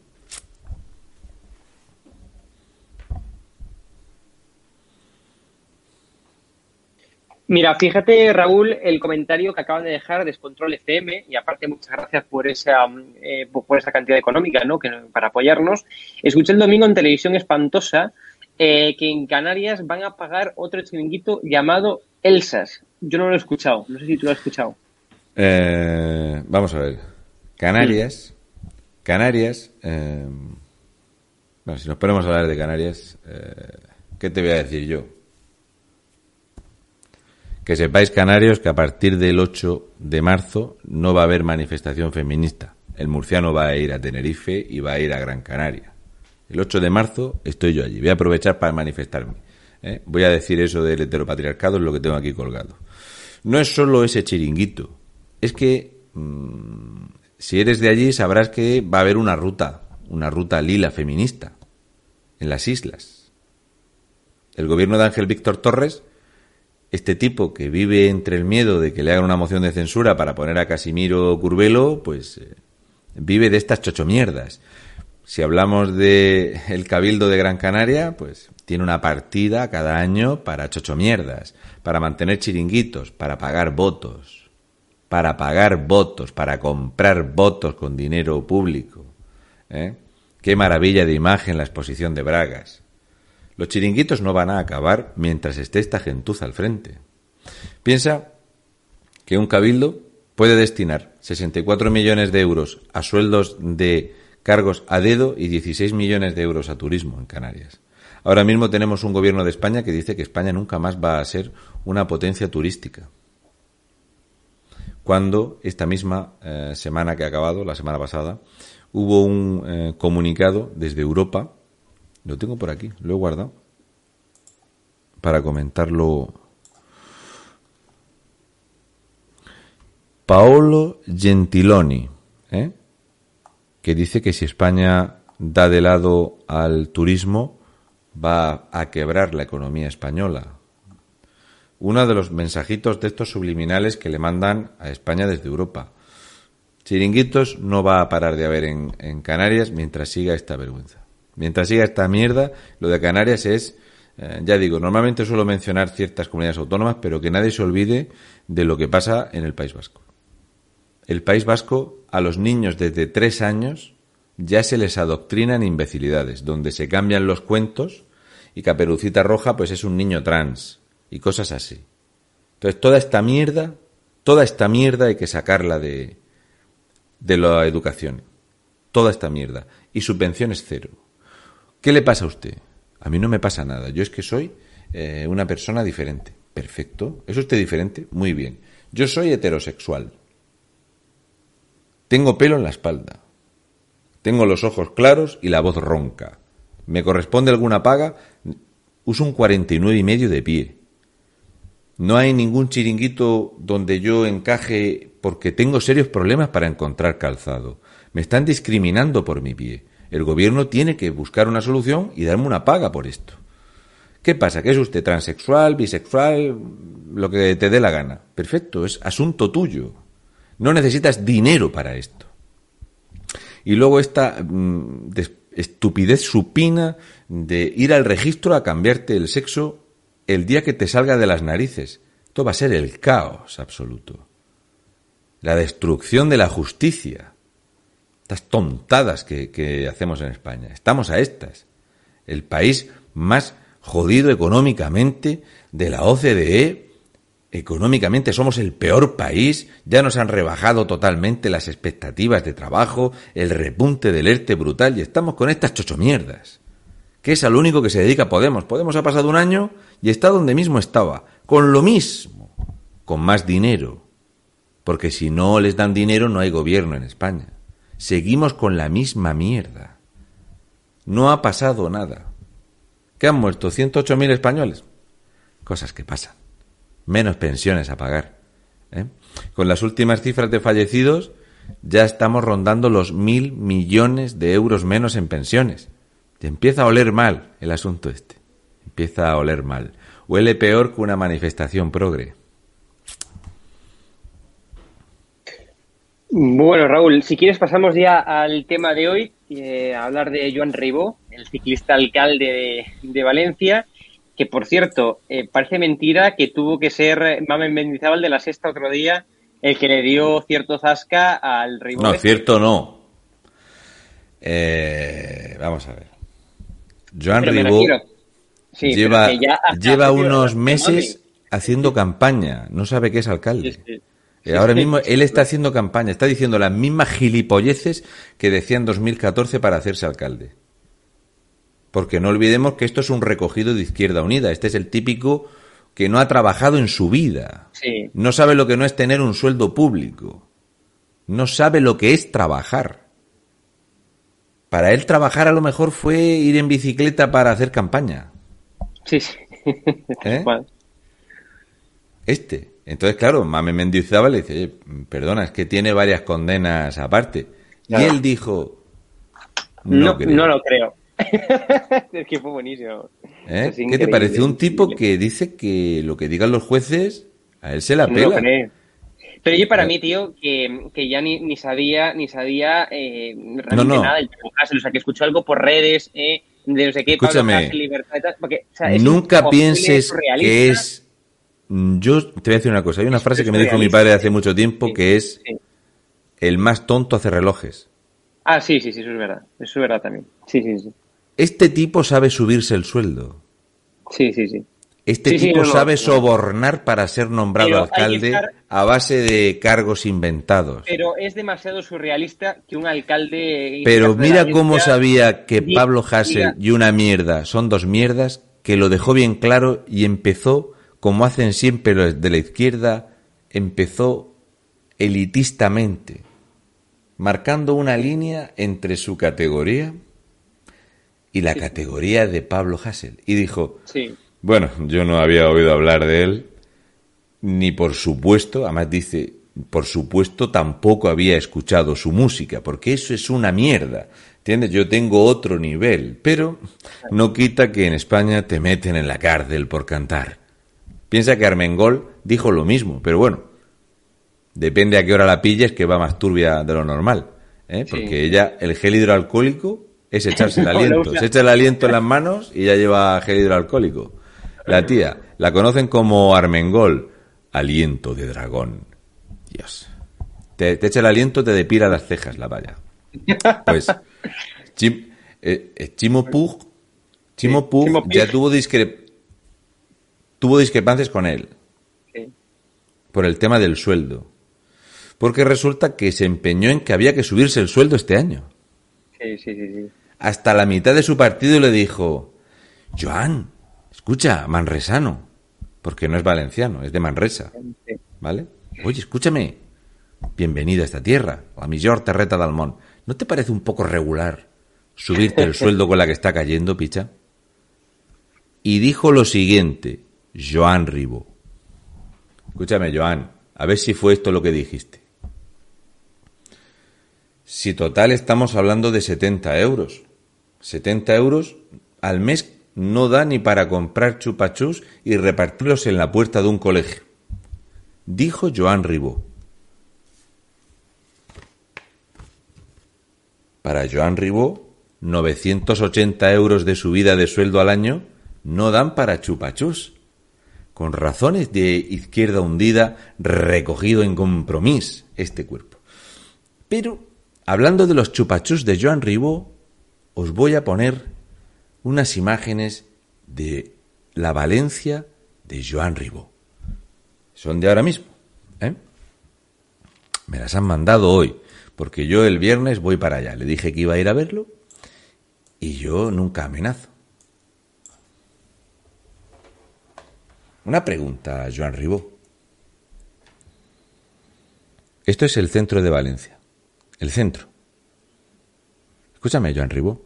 Mira, fíjate, Raúl, el comentario que acaban de dejar Descontrol FM, y aparte muchas gracias por esa, eh, por esa cantidad económica, ¿no? Que, para apoyarnos. Escuché el domingo en televisión espantosa eh, que en Canarias van a pagar otro chiringuito llamado Elsas. Yo no lo he escuchado, no sé si tú lo has escuchado. Eh, vamos a ver. Canarias, Canarias, bueno, si nos ponemos a hablar de Canarias, ¿qué te voy a decir yo? Que sepáis, canarios, que a partir del 8 de marzo no va a haber manifestación feminista. El murciano va a ir a Tenerife y va a ir a Gran Canaria. El 8 de marzo estoy yo allí. Voy a aprovechar para manifestarme. ¿eh? Voy a decir eso del heteropatriarcado, es lo que tengo aquí colgado. No es solo ese chiringuito. Es que mm, si eres de allí sabrás que va a haber una ruta, una ruta lila feminista en las islas. El gobierno de Ángel Víctor Torres, este tipo que vive entre el miedo de que le hagan una moción de censura para poner a Casimiro Curvelo, pues eh, vive de estas chochomierdas. Si hablamos de el Cabildo de Gran Canaria, pues tiene una partida cada año para chochomierdas, para mantener chiringuitos, para pagar votos, para pagar votos, para comprar votos con dinero público. ¿eh? Qué maravilla de imagen la exposición de Bragas. Los chiringuitos no van a acabar mientras esté esta gentuza al frente. Piensa que un cabildo puede destinar 64 millones de euros a sueldos de cargos a dedo y 16 millones de euros a turismo en Canarias. Ahora mismo tenemos un gobierno de España que dice que España nunca más va a ser una potencia turística. Cuando esta misma eh, semana que ha acabado, la semana pasada, hubo un eh, comunicado desde Europa, lo tengo por aquí, lo he guardado, para comentarlo. Paolo Gentiloni, ¿eh? que dice que si España da de lado al turismo, va a quebrar la economía española. Uno de los mensajitos de estos subliminales que le mandan a España desde Europa. Chiringuitos no va a parar de haber en, Canarias mientras siga esta vergüenza. Mientras siga esta mierda, lo de Canarias es, eh, ya digo, normalmente suelo mencionar ciertas comunidades autónomas, pero que nadie se olvide de lo que pasa en el País Vasco el País Vasco a los niños desde tres años ya se les adoctrina en imbecilidades, donde se cambian los cuentos y Caperucita Roja pues es un niño trans y cosas así. Entonces toda esta mierda, toda esta mierda hay que sacarla de, de la educación. Toda esta mierda. Y su pensión es cero. ¿Qué le pasa a usted? A mí no me pasa nada. Yo es que soy eh, una persona diferente. Perfecto. ¿Es usted diferente? Muy bien. Yo soy heterosexual. Tengo pelo en la espalda. Tengo los ojos claros y la voz ronca. ¿Me corresponde alguna paga? Uso un cuarenta y nueve y medio de pie. No hay ningún chiringuito donde yo encaje porque tengo serios problemas para encontrar calzado. Me están discriminando por mi pie. El gobierno tiene que buscar una solución y darme una paga por esto. ¿Qué pasa? ¿Que es usted transexual, bisexual, lo que te dé la gana? Perfecto, es asunto tuyo. No necesitas dinero para esto. Y luego esta mm, estupidez supina de ir al registro a cambiarte el sexo el día que te salga de las narices. Esto va a ser el caos absoluto. La destrucción de la justicia. Estas tontadas que, hacemos en España. Estamos a estas. El país más jodido económicamente de la OCDE Económicamente somos el peor país, ya nos han rebajado totalmente las expectativas de trabajo, el repunte del ERTE brutal y estamos con estas chochomierdas. Que es al único que se dedica Podemos. Podemos ha pasado un año y está donde mismo estaba, con lo mismo, con más dinero. Porque si no les dan dinero no hay gobierno en España. Seguimos con la misma mierda. No ha pasado nada. ¿Qué han muerto? ¿108.000 españoles? Cosas que pasan menos pensiones a pagar. ¿eh? Con las últimas cifras de fallecidos ya estamos rondando los mil millones de euros menos en pensiones. Y empieza a oler mal el asunto este. Empieza a oler mal. Huele peor que una manifestación progre. Bueno, Raúl, si quieres pasamos ya al tema de hoy, eh, a hablar de Joan Ribó, el ciclista alcalde de, de Valencia, que por cierto, eh, parece mentira que tuvo que ser Mamen Mendizábal de la sexta otro día el que le dio cierto zasca al rival. No, cierto no. Eh, vamos a ver. Joan Ribó, Sí, lleva que lleva unos meses haciendo campaña. No sabe qué es alcalde. Sí, sí. Ahora mismo él está haciendo campaña, está diciendo las mismas gilipolleces que decía en 2014 para hacerse alcalde. Porque no olvidemos que esto es un recogido de Izquierda Unida. Este es el típico que no ha trabajado en su vida. Sí. No sabe lo que no es tener un sueldo público. No sabe lo que es trabajar. Para él trabajar a lo mejor fue ir en bicicleta para hacer campaña. Sí, sí. ¿Eh? Este. Entonces, claro, Mame Mendizábal le dice, "Oye, perdona, es que tiene varias condenas aparte. Y él dijo, no, no, creo. no lo creo. es que fue buenísimo. ¿Eh? ¿Qué te parece? Un tipo que dice que lo que digan los jueces, a él se la No lo pela. creo. Pero yo para Eh. mí, tío, que, que ya ni, ni sabía, ni sabía eh, realmente No, no. nada del Pablo Hasél. O sea, que escuchó algo por redes, eh, de no sé qué, Pablo Escúchame. Hasél, libertad y tal, porque, o sea, es Nunca un pienses que es... Mm, Yo te voy a decir una cosa. Hay una frase que me dijo mi padre hace mucho tiempo que es el más tonto hace relojes. Ah, sí, sí, sí, eso es verdad. Eso es verdad también. Sí, sí, sí. Este tipo sabe subirse el sueldo. Sí, sí, sí. Este Sí, tipo no, sabe no. sobornar para ser nombrado Pero alcalde estar- a base de cargos inventados. Pero es demasiado surrealista que un alcalde. Pero mira cómo sabía que Pablo diga- y una mierda son dos mierdas, que lo dejó bien claro y empezó, como hacen siempre los de la izquierda, empezó elitistamente, marcando una línea entre su categoría y la categoría de Pablo Hasél. Y dijo, Sí. bueno, yo no había oído hablar de él, ni por supuesto, además dice, por supuesto tampoco había escuchado su música, porque eso es una mierda. ¿Entiendes? Yo tengo otro nivel, pero no quita que en España te meten en la cárcel por cantar. Piensa que Armengol dijo lo mismo, pero bueno, depende a qué hora la pilles que va más turbia de lo normal. ¿eh? Sí. Porque ella, el gel hidroalcohólico es echarse el aliento. Se echa el aliento en las manos y ya lleva gel hidroalcohólico. La tía, la conocen como Armengol, aliento de dragón. Dios. Te, te echa el aliento, te depila las cejas la valla. Pues, Chim- eh, eh, Chimo Pug, Chimo Sí, Pug Chimo ya tuvo, discre- tuvo discrepancias con él Sí. por el tema del sueldo. Porque resulta que se empeñó en que había que subirse el sueldo este año. Sí, sí, sí, sí. Hasta la mitad de su partido le dijo, Joan, escucha, manresano, porque no es valenciano, es de Manresa, Sí. ¿vale? Oye, escúchame, bienvenido a esta tierra, la mejor terreta del món. ¿No te parece un poco regular subirte el sueldo con la que está cayendo, picha? Y dijo lo siguiente, Joan Ribó. Escúchame, Joan, a ver si fue esto lo que dijiste. Si total estamos hablando de 70 euros. 70 euros al mes no da ni para comprar chupachus y repartirlos en la puerta de un colegio. Dijo Joan Ribó. Para Joan Ribó, 980 euros de subida de sueldo al año no dan para chupachus. Con razones de izquierda hundida, recogido en compromiso este cuerpo. Pero, hablando de los chupachus de Joan Ribó, os voy a poner unas imágenes de la Valencia de Joan Ribó. Son de ahora mismo. ¿eh? Me las han mandado hoy, porque yo el viernes voy para allá. Le dije que iba a ir a verlo y yo nunca amenazo. Una pregunta, Joan Ribó. Esto es el centro de Valencia. El centro. Escúchame, Joan Ribó.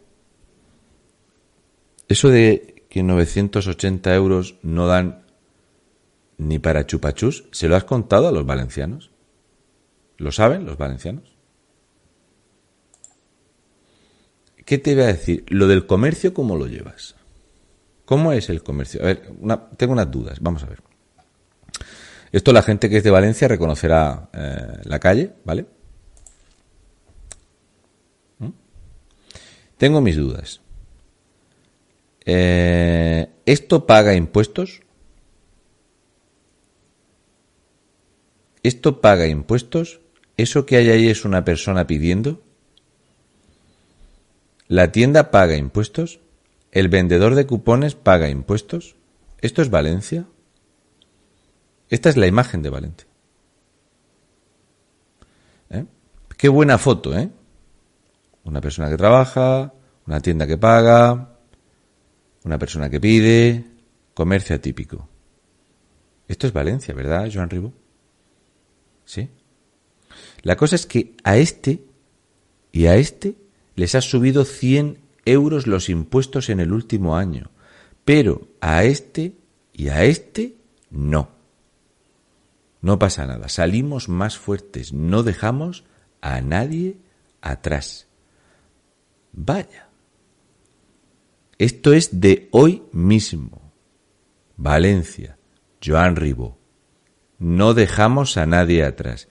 Eso de que 980 euros no dan ni para chupachus, ¿se lo has contado a los valencianos? ¿Lo saben los valencianos? ¿Qué te iba a decir? Lo del comercio, ¿cómo lo llevas? ¿Cómo es el comercio? A ver, una- tengo unas dudas, vamos a ver. Esto la gente que es de Valencia reconocerá eh, la calle, ¿vale? ¿Mm? Tengo mis dudas. Eh, ¿Esto paga impuestos? ¿Esto paga impuestos? ¿Eso que hay ahí es una persona pidiendo? ¿La tienda paga impuestos? ¿El vendedor de cupones paga impuestos? ¿Esto es Valencia? Esta es la imagen de Valencia. ¿Eh? Qué buena foto, ¿eh? Una persona que trabaja, una tienda que paga, una persona que pide, comercio atípico. Esto es Valencia, ¿verdad, Joan Ribó? ¿Sí? La cosa es que a este y a este les ha subido 100 euros los impuestos en el último año, pero a este y a este no. No pasa nada, salimos más fuertes, no dejamos a nadie atrás. Vaya. Esto es de hoy mismo. Valencia, Joan Ribó. No dejamos a nadie atrás.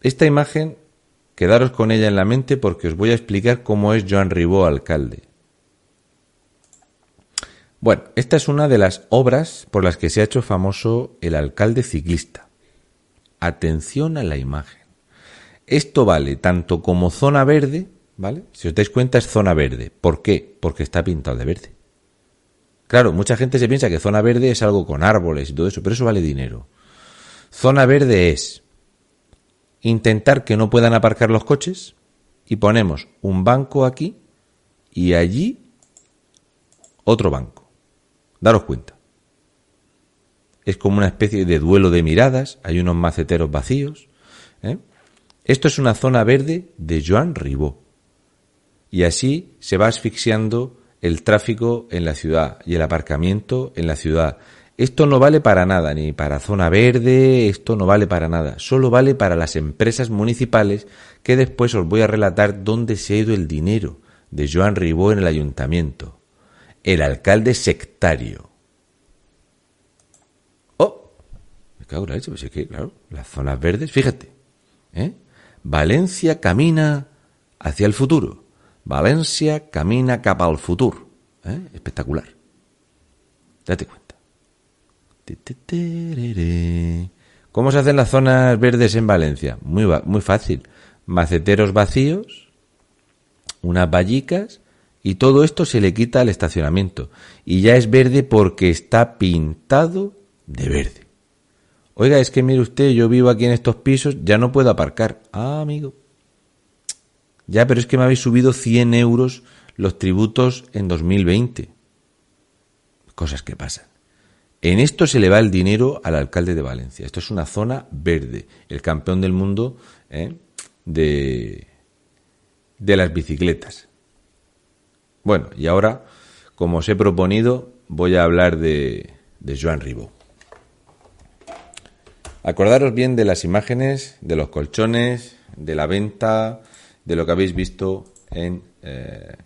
Esta imagen, quedaros con ella en la mente porque os voy a explicar cómo es Joan Ribó alcalde. Bueno, esta es una de las obras por las que se ha hecho famoso el alcalde ciclista. Atención a la imagen. Esto vale tanto como zona verde, ¿vale? Si os dais cuenta es zona verde. ¿Por qué? Porque está pintado de verde. Claro, mucha gente se piensa que zona verde es algo con árboles y todo eso, pero eso vale dinero. Zona verde es intentar que no puedan aparcar los coches y ponemos un banco aquí y allí otro banco. Daros cuenta. Es como una especie de duelo de miradas, hay unos maceteros vacíos. ¿eh? Esto es una zona verde de Joan Ribó. Y así se va asfixiando el tráfico en la ciudad y el aparcamiento en la ciudad. Esto no vale para nada, ni para zona verde, esto no vale para nada. Solo vale para las empresas municipales que después os voy a relatar dónde se ha ido el dinero de Joan Ribó en el ayuntamiento. El alcalde sectario. pues es que, claro, las zonas verdes, fíjate, ¿eh? Valencia camina hacia el futuro. Valencia camina capa al futuro. ¿eh? Espectacular. Date cuenta. ¿Cómo se hacen las zonas verdes en Valencia? Muy, fácil. Maceteros vacíos, unas vallicas y todo esto se le quita al estacionamiento. Y ya es verde porque está pintado de verde. Oiga, es que mire usted, yo vivo aquí en estos pisos, ya no puedo aparcar. Ah, amigo. Ya, pero es que me habéis subido 100 euros los tributos en 2020. Cosas que pasan. En esto se le va el dinero al alcalde de Valencia. Esto es una zona verde, el campeón del mundo ¿eh? de, de las bicicletas. Bueno, y ahora, como os he proponido, voy a hablar de, de Joan Ribó. Acordaros bien de las imágenes, de los colchones, de la venta, de lo que habéis visto en, eh,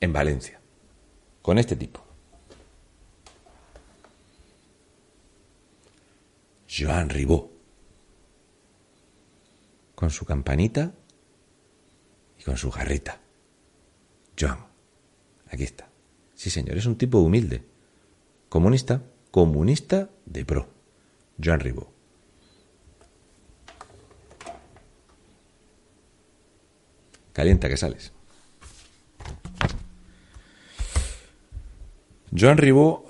en Valencia, con este tipo. Joan Ribó, con su campanita y con su jarrita. Joan, aquí está. Sí, señor, es un tipo humilde. Comunista, comunista de pro. Joan Ribó. Calienta que sales. Joan Ribó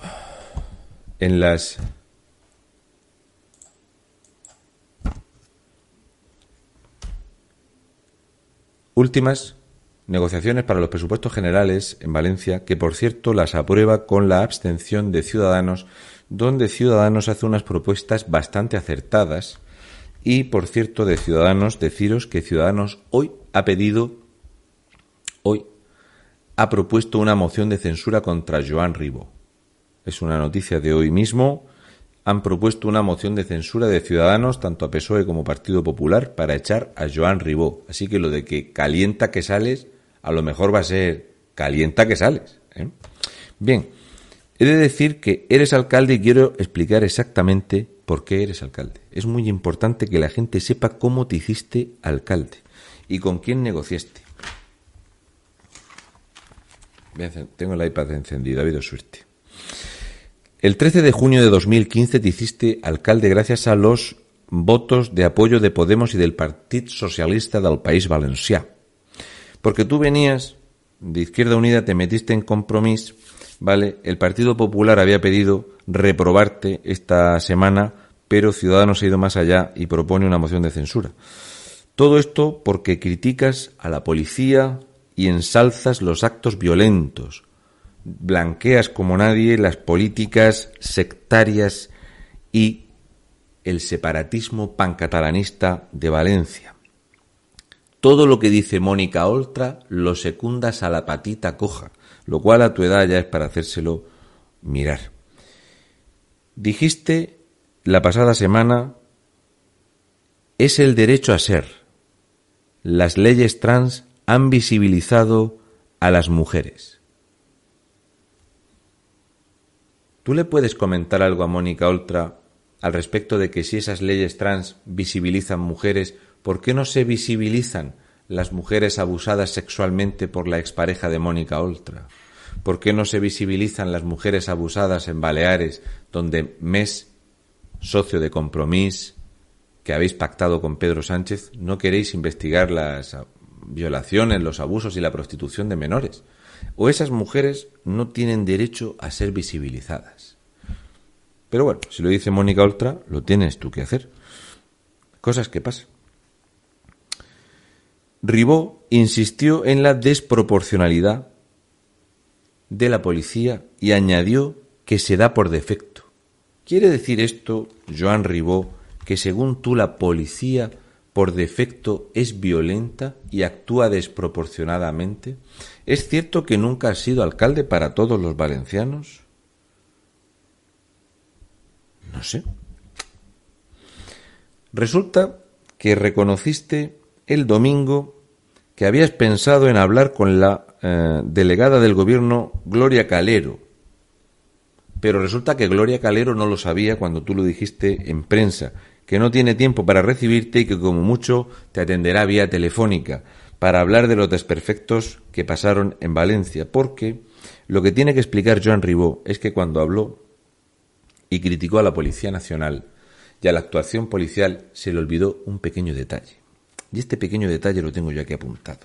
en las últimas negociaciones para los presupuestos generales en Valencia, que por cierto las aprueba con la abstención de Ciudadanos donde Ciudadanos hace unas propuestas bastante acertadas y, por cierto, de Ciudadanos, deciros que Ciudadanos hoy ha pedido, hoy ha propuesto una moción de censura contra Joan Ribó. Es una noticia de hoy mismo. Han propuesto una moción de censura de Ciudadanos, tanto a PSOE como Partido Popular, para echar a Joan Ribó. Así que lo de que calienta que sales, a lo mejor va a ser calienta que sales. ¿eh? Bien, He de decir que eres alcalde y quiero explicar exactamente por qué eres alcalde. Es muy importante que la gente sepa cómo te hiciste alcalde y con quién negociaste. Tengo el iPad encendido, ha habido suerte. El 13 de junio de 2015 te hiciste alcalde gracias a los votos de apoyo de Podemos y del Partido Socialista del País Valencià. Porque tú venías de Izquierda Unida te metiste en compromiso, ¿vale? El Partido Popular había pedido reprobarte esta semana, pero Ciudadanos ha ido más allá y propone una moción de censura. Todo esto porque criticas a la policía y ensalzas los actos violentos, blanqueas como nadie las políticas sectarias y el separatismo pancatalanista de Valencia. Todo lo que dice Mónica Oltra lo secundas a la patita coja, lo cual a tu edad ya es para hacérselo mirar. Dijiste la pasada semana, es el derecho a ser. Las leyes trans han visibilizado a las mujeres. ¿Tú le puedes comentar algo a Mónica Oltra al respecto de que si esas leyes trans visibilizan mujeres, ¿por qué no se visibilizan las mujeres abusadas sexualmente por la expareja de Mónica Oltra? ¿Por qué no se visibilizan las mujeres abusadas en Baleares, donde Mes, socio de compromiso que habéis pactado con Pedro Sánchez, no queréis investigar las violaciones, los abusos y la prostitución de menores? ¿O esas mujeres no tienen derecho a ser visibilizadas? Pero bueno, si lo dice Mónica Oltra, lo tienes tú que hacer. Cosas que pasan. Ribó insistió en la desproporcionalidad de la policía y añadió que se da por defecto. ¿Quiere decir esto, Joan Ribó, que según tú la policía por defecto es violenta y actúa desproporcionadamente? ¿Es cierto que nunca has sido alcalde para todos los valencianos? No sé. Resulta que reconociste el domingo que habías pensado en hablar con la eh, delegada del gobierno Gloria Calero. Pero resulta que Gloria Calero no lo sabía cuando tú lo dijiste en prensa, que no tiene tiempo para recibirte y que como mucho te atenderá vía telefónica para hablar de los desperfectos que pasaron en Valencia, porque lo que tiene que explicar Joan Ribó es que cuando habló y criticó a la Policía Nacional y a la actuación policial se le olvidó un pequeño detalle. Y este pequeño detalle lo tengo yo aquí apuntado.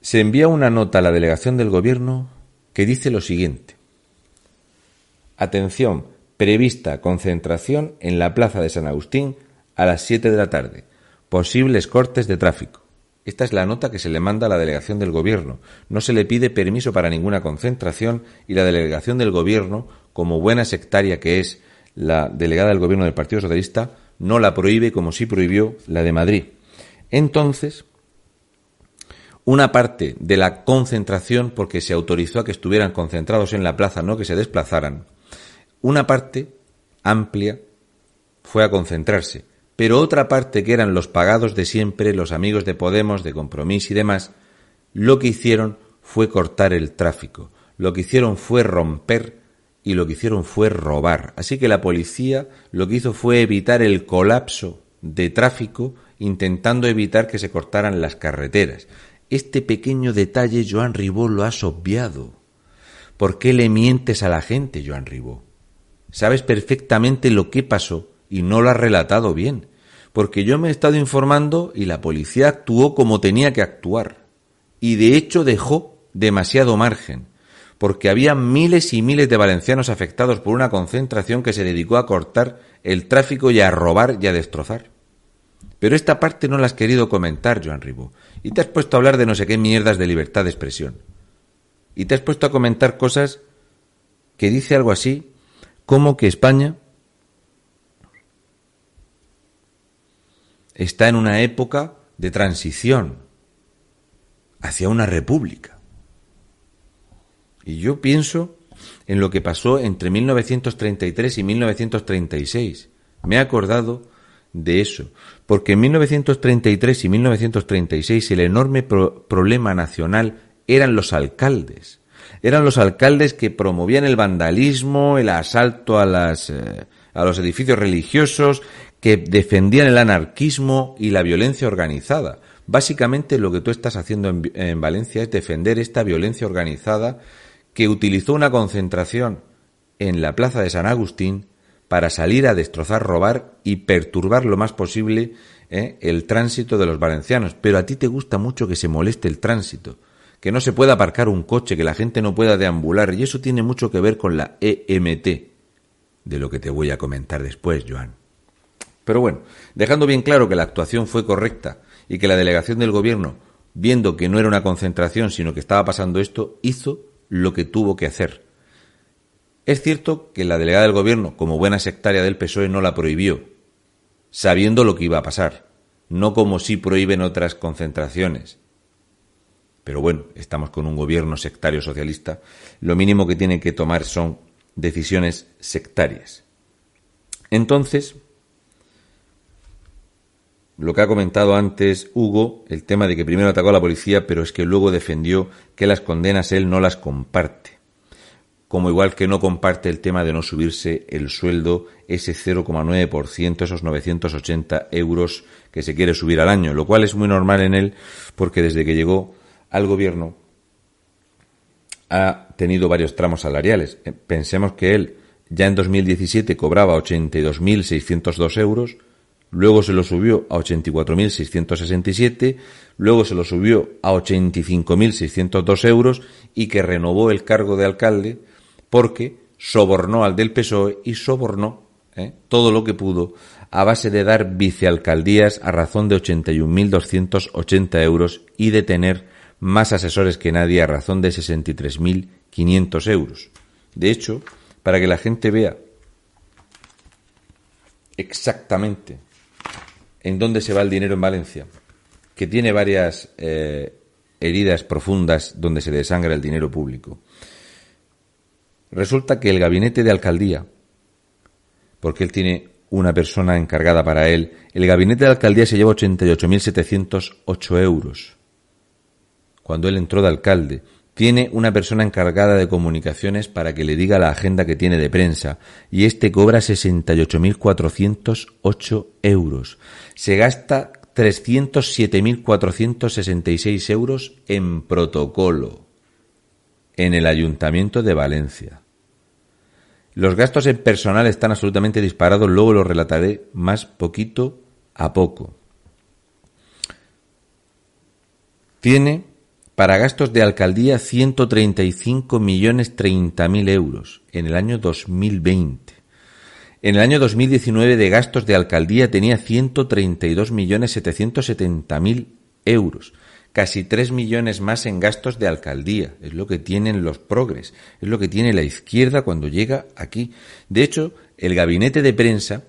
Se envía una nota a la delegación del gobierno que dice lo siguiente. Atención, prevista concentración en la plaza de San Agustín a las 7 de la tarde. Posibles cortes de tráfico. Esta es la nota que se le manda a la delegación del Gobierno. No se le pide permiso para ninguna concentración y la delegación del Gobierno, como buena sectaria que es la delegada del Gobierno del Partido Socialista, no la prohíbe como sí prohibió la de Madrid. Entonces, una parte de la concentración, porque se autorizó a que estuvieran concentrados en la plaza, no que se desplazaran, una parte amplia fue a concentrarse pero otra parte que eran los pagados de siempre, los amigos de Podemos, de Compromís y demás, lo que hicieron fue cortar el tráfico, lo que hicieron fue romper y lo que hicieron fue robar. Así que la policía lo que hizo fue evitar el colapso de tráfico intentando evitar que se cortaran las carreteras. Este pequeño detalle Joan Ribó lo has obviado. ¿Por qué le mientes a la gente, Joan Ribó? Sabes perfectamente lo que pasó y no lo has relatado bien, porque yo me he estado informando y la policía actuó como tenía que actuar, y de hecho dejó demasiado margen, porque había miles y miles de valencianos afectados por una concentración que se dedicó a cortar el tráfico y a robar y a destrozar. Pero esta parte no la has querido comentar, Joan Ribó, y te has puesto a hablar de no sé qué mierdas de libertad de expresión. Y te has puesto a comentar cosas que dice algo así como que España está en una época de transición hacia una república. Y yo pienso en lo que pasó entre 1933 y 1936. Me he acordado de eso, porque en 1933 y 1936 el enorme problema nacional eran los alcaldes. Eran los alcaldes que promovían el vandalismo, el asalto a, las, eh, a los edificios religiosos, que defendían el anarquismo y la violencia organizada. Básicamente lo que tú estás haciendo en, Valencia es defender esta violencia organizada que utilizó una concentración en la plaza de San Agustín para salir a destrozar, robar y perturbar lo más posible ¿eh? el tránsito de los valencianos. Pero a ti te gusta mucho que se moleste el tránsito, que no se pueda aparcar un coche, que la gente no pueda deambular, y eso tiene mucho que ver con la EMT, de lo que te voy a comentar después, Joan. Pero bueno, dejando bien claro que la actuación fue correcta y que la delegación del gobierno, viendo que no era una concentración, sino que estaba pasando esto, hizo lo que tuvo que hacer es cierto que la delegada del gobierno, como buena sectaria del PSOE, no la prohibió, sabiendo lo que iba a pasar, no como si prohíben otras concentraciones. Pero bueno, estamos con un gobierno sectario socialista, lo mínimo que tienen que tomar son decisiones sectarias. Entonces, lo que ha comentado antes Hugo, el tema de que primero atacó a la policía, pero es que luego defendió que las condenas él no las comparte como igual que no comparte el tema de no subirse el sueldo ese 0,9%, esos 980 euros que se quiere subir al año, lo cual es muy normal en él porque desde que llegó al gobierno ha tenido varios tramos salariales. Eh, pensemos que él ya en 2017 cobraba 82.602 euros, luego se lo subió a 84.667, luego se lo subió a 85.602 euros y que renovó el cargo de alcalde porque sobornó al del PSOE y sobornó ¿eh? todo lo que pudo a base de dar vicealcaldías a razón de 81.280 euros y de tener más asesores que nadie a razón de 63.500 euros. De hecho, para que la gente vea exactamente en dónde se va el dinero en Valencia, que tiene varias eh, heridas profundas donde se desangra el dinero público. Resulta que el gabinete de alcaldía, porque él tiene una persona encargada para él, el gabinete de alcaldía se lleva 88.708 euros. Cuando él entró de alcalde, tiene una persona encargada de comunicaciones para que le diga la agenda que tiene de prensa, y este cobra 68.408 euros. Se gasta 307.466 euros en protocolo en el Ayuntamiento de Valencia. Los gastos en personal están absolutamente disparados, luego los relataré más poquito a poco. Tiene para gastos de alcaldía 135 millones mil euros en el año 2020. En el año 2019 de gastos de alcaldía tenía 132 millones mil euros casi 3 millones más en gastos de alcaldía. Es lo que tienen los progres, es lo que tiene la izquierda cuando llega aquí. De hecho, el gabinete de prensa,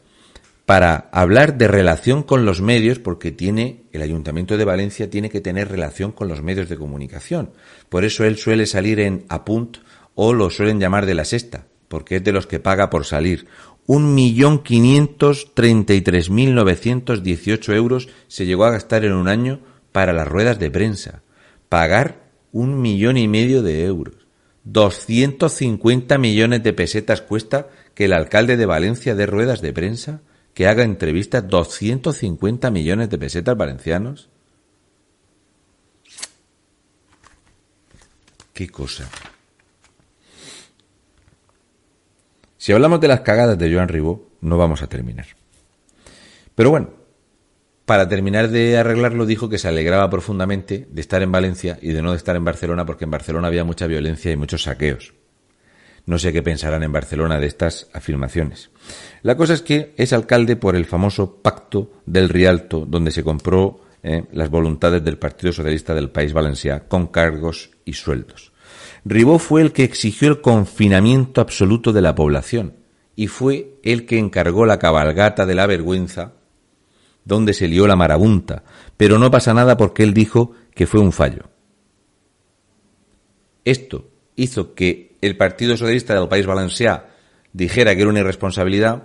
para hablar de relación con los medios, porque tiene, el Ayuntamiento de Valencia tiene que tener relación con los medios de comunicación. Por eso él suele salir en Apunt o lo suelen llamar de la sexta, porque es de los que paga por salir. Un millón quinientos treinta y tres mil novecientos dieciocho euros se llegó a gastar en un año para las ruedas de prensa. Pagar un millón y medio de euros. 250 millones de pesetas cuesta que el alcalde de Valencia dé ruedas de prensa, que haga entrevistas. 250 millones de pesetas valencianos. Qué cosa. Si hablamos de las cagadas de Joan Ribó, no vamos a terminar. Pero bueno, para terminar de arreglarlo, dijo que se alegraba profundamente de estar en Valencia y de no estar en Barcelona, porque en Barcelona había mucha violencia y muchos saqueos. No sé qué pensarán en Barcelona de estas afirmaciones. La cosa es que es alcalde por el famoso pacto del Rialto, donde se compró eh, las voluntades del Partido Socialista del País Valencià con cargos y sueldos. Ribó fue el que exigió el confinamiento absoluto de la población y fue el que encargó la cabalgata de la vergüenza donde se lió la marabunta, pero no pasa nada porque él dijo que fue un fallo. Esto hizo que el Partido Socialista del País Valencià dijera que era una irresponsabilidad,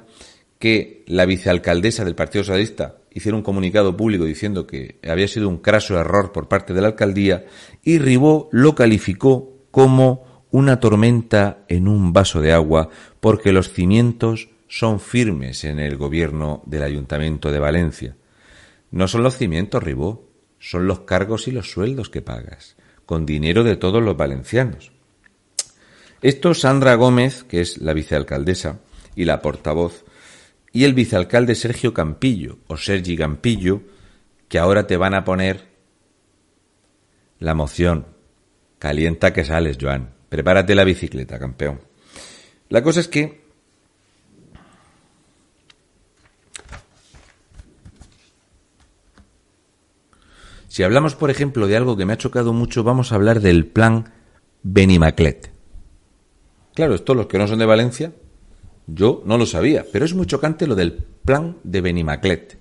que la vicealcaldesa del Partido Socialista hiciera un comunicado público diciendo que había sido un craso error por parte de la alcaldía y Ribó lo calificó como una tormenta en un vaso de agua porque los cimientos son firmes en el gobierno del Ayuntamiento de Valencia. No son los cimientos, Ribó, son los cargos y los sueldos que pagas, con dinero de todos los valencianos. Esto Sandra Gómez, que es la vicealcaldesa, y la portavoz, y el vicealcalde Sergio Campillo, o Sergi Campillo, que ahora te van a poner la moción. Calienta que sales, Joan. Prepárate la bicicleta, campeón. La cosa es que Si hablamos, por ejemplo, de algo que me ha chocado mucho, vamos a hablar del plan Benimaclet. Claro, esto los que no son de Valencia, yo no lo sabía, pero es muy chocante lo del plan de Benimaclet.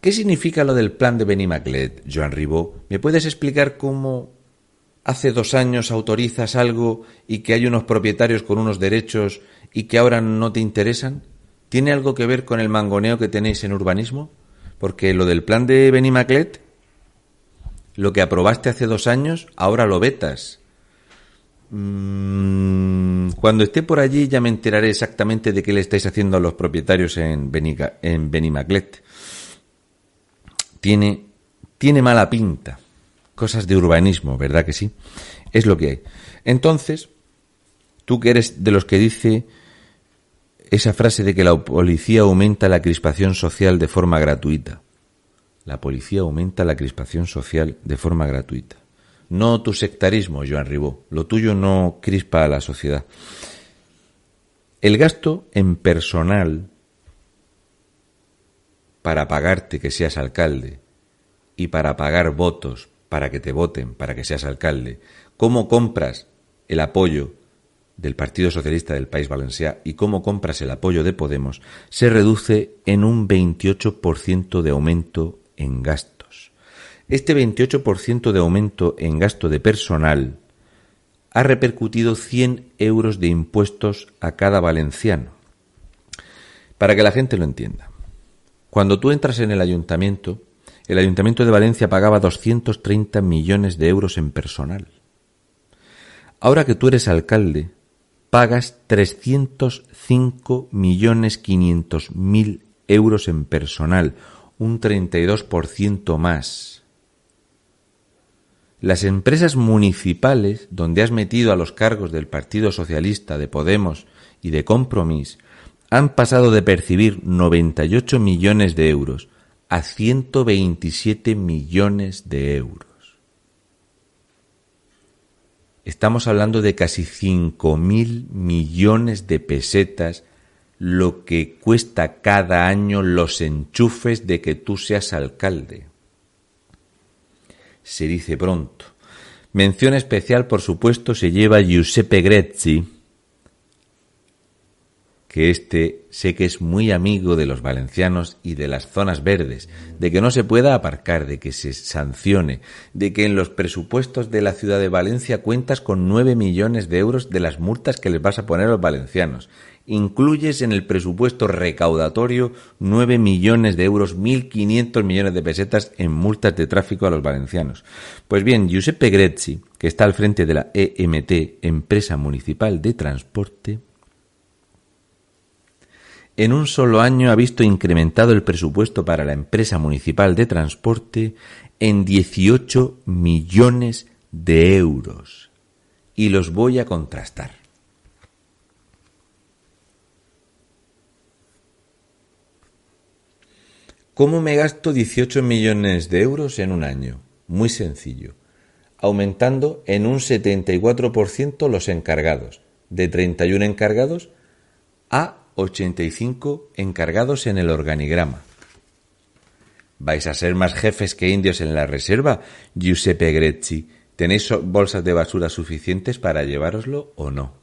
¿Qué significa lo del plan de Benimaclet, Joan Ribó? ¿Me puedes explicar cómo hace dos años autorizas algo y que hay unos propietarios con unos derechos y que ahora no te interesan? ¿Tiene algo que ver con el mangoneo que tenéis en urbanismo? Porque lo del plan de Benimaclet lo que aprobaste hace dos años, ahora lo vetas. Mm, cuando esté por allí ya me enteraré exactamente de qué le estáis haciendo a los propietarios en, en Benimaclet. Tiene, tiene mala pinta. Cosas de urbanismo, ¿verdad que sí? Es lo que hay. Entonces, tú que eres de los que dice esa frase de que la policía aumenta la crispación social de forma gratuita la policía aumenta la crispación social de forma gratuita. No tu sectarismo, Joan Ribó. Lo tuyo no crispa a la sociedad. El gasto en personal para pagarte que seas alcalde y para pagar votos para que te voten, para que seas alcalde, cómo compras el apoyo del Partido Socialista del País Valenciano y cómo compras el apoyo de Podemos, se reduce en un 28% de aumento en gastos. Este 28% de aumento en gasto de personal ha repercutido 100 euros de impuestos a cada valenciano. Para que la gente lo entienda. Cuando tú entras en el ayuntamiento, el ayuntamiento de Valencia pagaba 230 millones de euros en personal. Ahora que tú eres alcalde, pagas 305 millones 500 mil euros en personal, un 32% más. Las empresas municipales, donde has metido a los cargos del Partido Socialista, de Podemos y de Compromís, han pasado de percibir 98 millones de euros a 127 millones de euros. Estamos hablando de casi 5.000 millones de pesetas lo que cuesta cada año los enchufes de que tú seas alcalde. Se dice pronto. Mención especial, por supuesto, se lleva Giuseppe Grezzi, que este sé que es muy amigo de los valencianos y de las zonas verdes, de que no se pueda aparcar, de que se sancione, de que en los presupuestos de la ciudad de Valencia cuentas con nueve millones de euros de las multas que les vas a poner a los valencianos incluyes en el presupuesto recaudatorio 9 millones de euros, 1.500 millones de pesetas en multas de tráfico a los valencianos. Pues bien, Giuseppe Grezzi, que está al frente de la EMT, Empresa Municipal de Transporte, en un solo año ha visto incrementado el presupuesto para la empresa municipal de transporte en 18 millones de euros. Y los voy a contrastar. ¿Cómo me gasto 18 millones de euros en un año? Muy sencillo. Aumentando en un 74% los encargados, de 31 encargados a 85 encargados en el organigrama. ¿Vais a ser más jefes que indios en la reserva, Giuseppe Grezzi? ¿Tenéis bolsas de basura suficientes para llevároslo o no?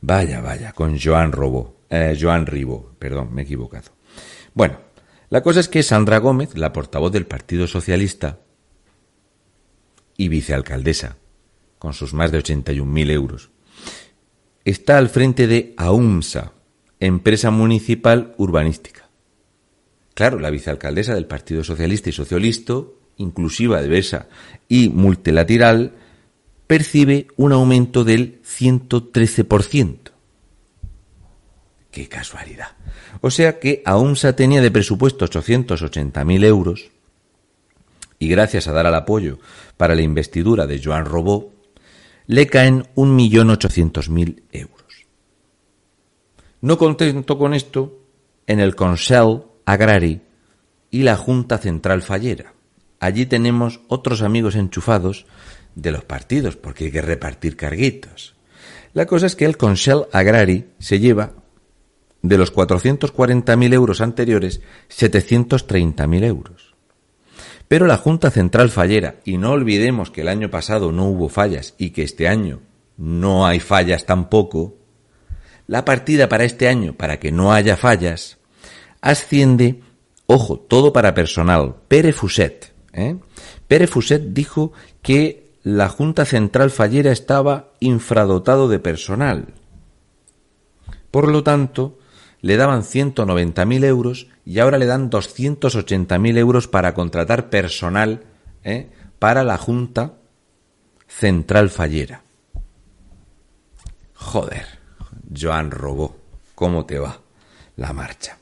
Vaya, vaya, con Joan Robo, eh, Joan Ribo, perdón, me he equivocado. Bueno, la cosa es que Sandra Gómez, la portavoz del Partido Socialista y vicealcaldesa, con sus más de 81.000 euros, está al frente de AUMSA, empresa municipal urbanística. Claro, la vicealcaldesa del Partido Socialista y Socialisto, inclusiva, diversa y multilateral, percibe un aumento del 113%. ¡Qué casualidad! O sea que AUMSA tenía de presupuesto 880.000 euros y gracias a dar al apoyo para la investidura de Joan Robó, le caen 1.800.000 euros. No contento con esto, en el Consell Agrari y la Junta Central Fallera. Allí tenemos otros amigos enchufados de los partidos, porque hay que repartir carguitos. La cosa es que el Consell Agrari se lleva de los 440.000 euros anteriores 730.000 euros. Pero la Junta Central Fallera, y no olvidemos que el año pasado no hubo fallas y que este año no hay fallas tampoco, la partida para este año, para que no haya fallas, asciende, ojo, todo para personal, Pere Fuset. ¿eh? Pere Fuset dijo que la Junta Central Fallera estaba infradotado de personal. Por lo tanto, le daban 190.000 euros y ahora le dan 280.000 euros para contratar personal ¿eh? para la Junta Central Fallera. Joder, Joan Robó, ¿cómo te va la marcha?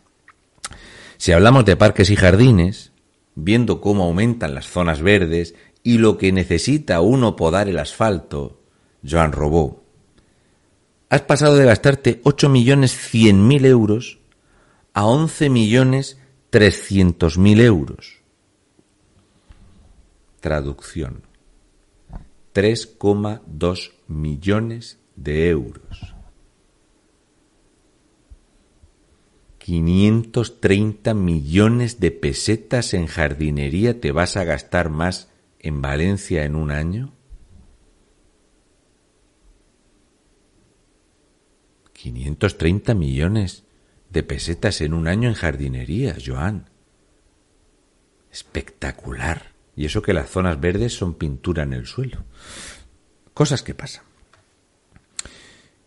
Si hablamos de parques y jardines, viendo cómo aumentan las zonas verdes y lo que necesita uno podar el asfalto, Joan Robó, has pasado de gastarte 8 millones 100 mil euros a 11 millones 300 mil euros. Traducción. 3,2 millones de euros. 530 millones de pesetas en jardinería te vas a gastar más en Valencia en un año? 530 millones de pesetas en un año en jardinería, Joan. Espectacular. Y eso que las zonas verdes son pintura en el suelo. Cosas que pasan.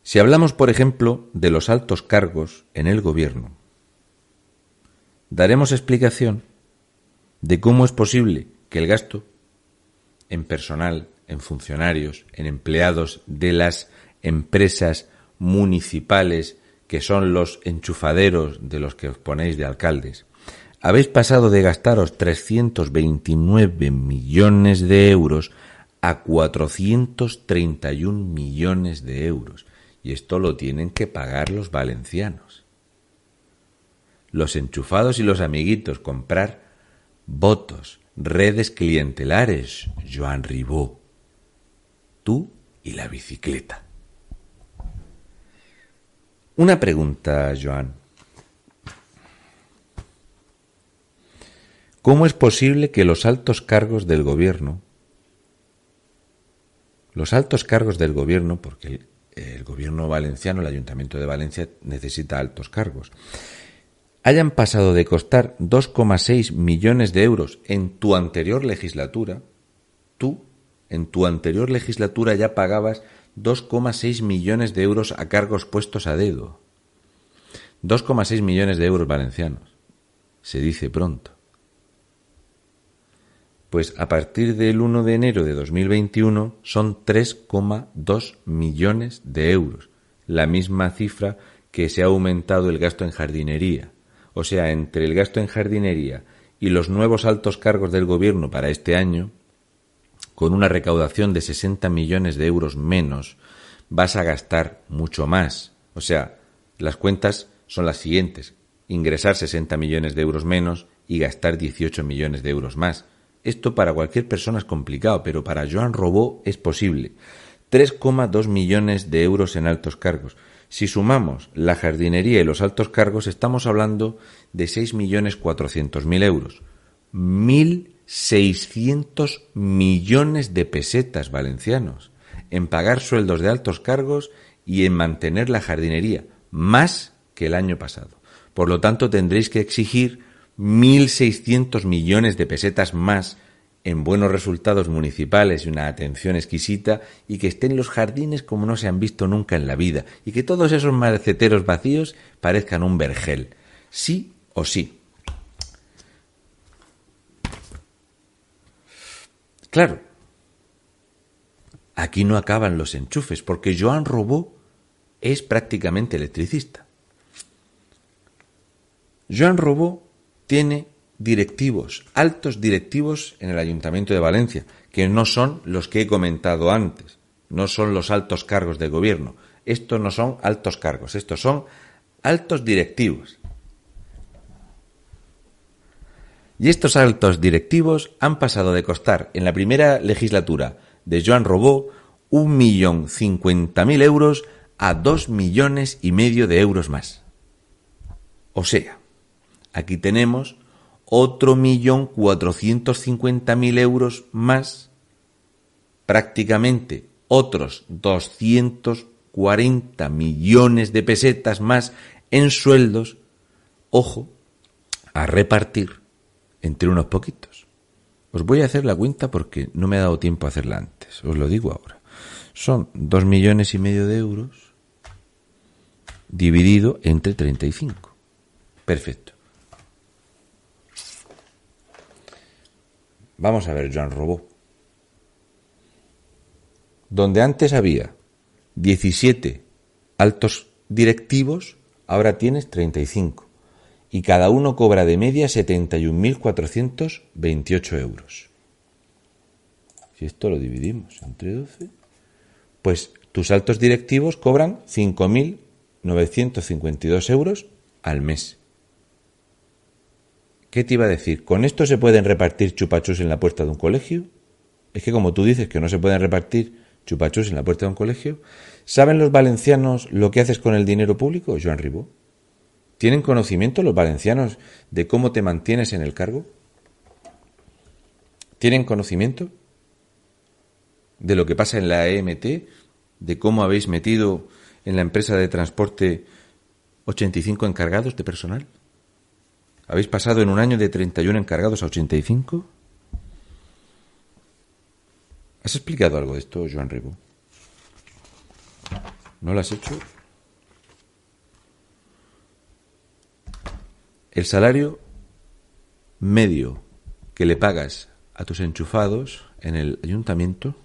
Si hablamos, por ejemplo, de los altos cargos en el gobierno, daremos explicación de cómo es posible que el gasto en personal, en funcionarios, en empleados de las empresas municipales, que son los enchufaderos de los que os ponéis de alcaldes, habéis pasado de gastaros 329 millones de euros a 431 millones de euros. Y esto lo tienen que pagar los valencianos. Los enchufados y los amiguitos comprar votos, redes clientelares, Joan Ribó. Tú y la bicicleta. Una pregunta, Joan. ¿Cómo es posible que los altos cargos del gobierno, los altos cargos del gobierno, porque el, gobierno valenciano, el ayuntamiento de Valencia, necesita altos cargos, hayan pasado de costar 2,6 millones de euros en tu anterior legislatura, tú, en tu anterior legislatura ya pagabas 2,6 millones de euros a cargos puestos a dedo. 2,6 millones de euros valencianos. Se dice pronto. Pues a partir del 1 de enero de 2021 son 3,2 millones de euros, la misma cifra que se ha aumentado el gasto en jardinería. O sea, entre el gasto en jardinería y los nuevos altos cargos del gobierno para este año, con una recaudación de 60 millones de euros menos, vas a gastar mucho más. O sea, las cuentas son las siguientes. Ingresar 60 millones de euros menos y gastar 18 millones de euros más. Esto para cualquier persona es complicado, pero para Joan Robó es posible. 3,2 millones de euros en altos cargos. Si sumamos la jardinería y los altos cargos, estamos hablando de 6.400.000 euros. 1.600 millones de pesetas valencianos en pagar sueldos de altos cargos y en mantener la jardinería, más que el año pasado. Por lo tanto, tendréis que exigir 1.600 millones de pesetas más en buenos resultados municipales y una atención exquisita y que estén los jardines como no se han visto nunca en la vida y que todos esos maceteros vacíos parezcan un vergel. Sí o sí. Claro, aquí no acaban los enchufes, porque Joan Robó es prácticamente electricista. Joan Robó tiene directivos, altos directivos en el Ayuntamiento de Valencia, que no son los que he comentado antes, no son los altos cargos del gobierno. Estos no son altos cargos, estos son altos directivos. Y estos altos directivos han pasado de costar en la primera legislatura de Joan Robó un millón cincuenta mil euros a dos millones y medio de euros más. O sea, aquí tenemos otro millón cuatrocientos mil euros más, prácticamente otros doscientos cuarenta millones de pesetas más en sueldos, ojo, a repartir entre unos poquitos. Os voy a hacer la cuenta porque no me ha dado tiempo a hacerla antes, os lo digo ahora. Son dos millones y medio de euros dividido entre 35. Perfecto. Vamos a ver, Joan Robó. Donde antes había 17 altos directivos, ahora tienes 35 y cada uno cobra de media 71.428 euros. Si esto lo dividimos entre 12, pues tus altos directivos cobran 5.952 euros al mes. ¿Qué te iba a decir? ¿Con esto se pueden repartir chupachus en la puerta de un colegio? Es que como tú dices que no se pueden repartir chupachus en la puerta de un colegio, ¿saben los valencianos lo que haces con el dinero público, Joan Ribó? ¿Tienen conocimiento los valencianos de cómo te mantienes en el cargo? ¿Tienen conocimiento de lo que pasa en la EMT? ¿De cómo habéis metido en la empresa de transporte 85 encargados de personal? ¿Habéis pasado en un año de 31 encargados a 85? ¿Has explicado algo de esto, Joan Ribó? ¿No lo has hecho? El salario medio que le pagas a tus enchufados en el ayuntamiento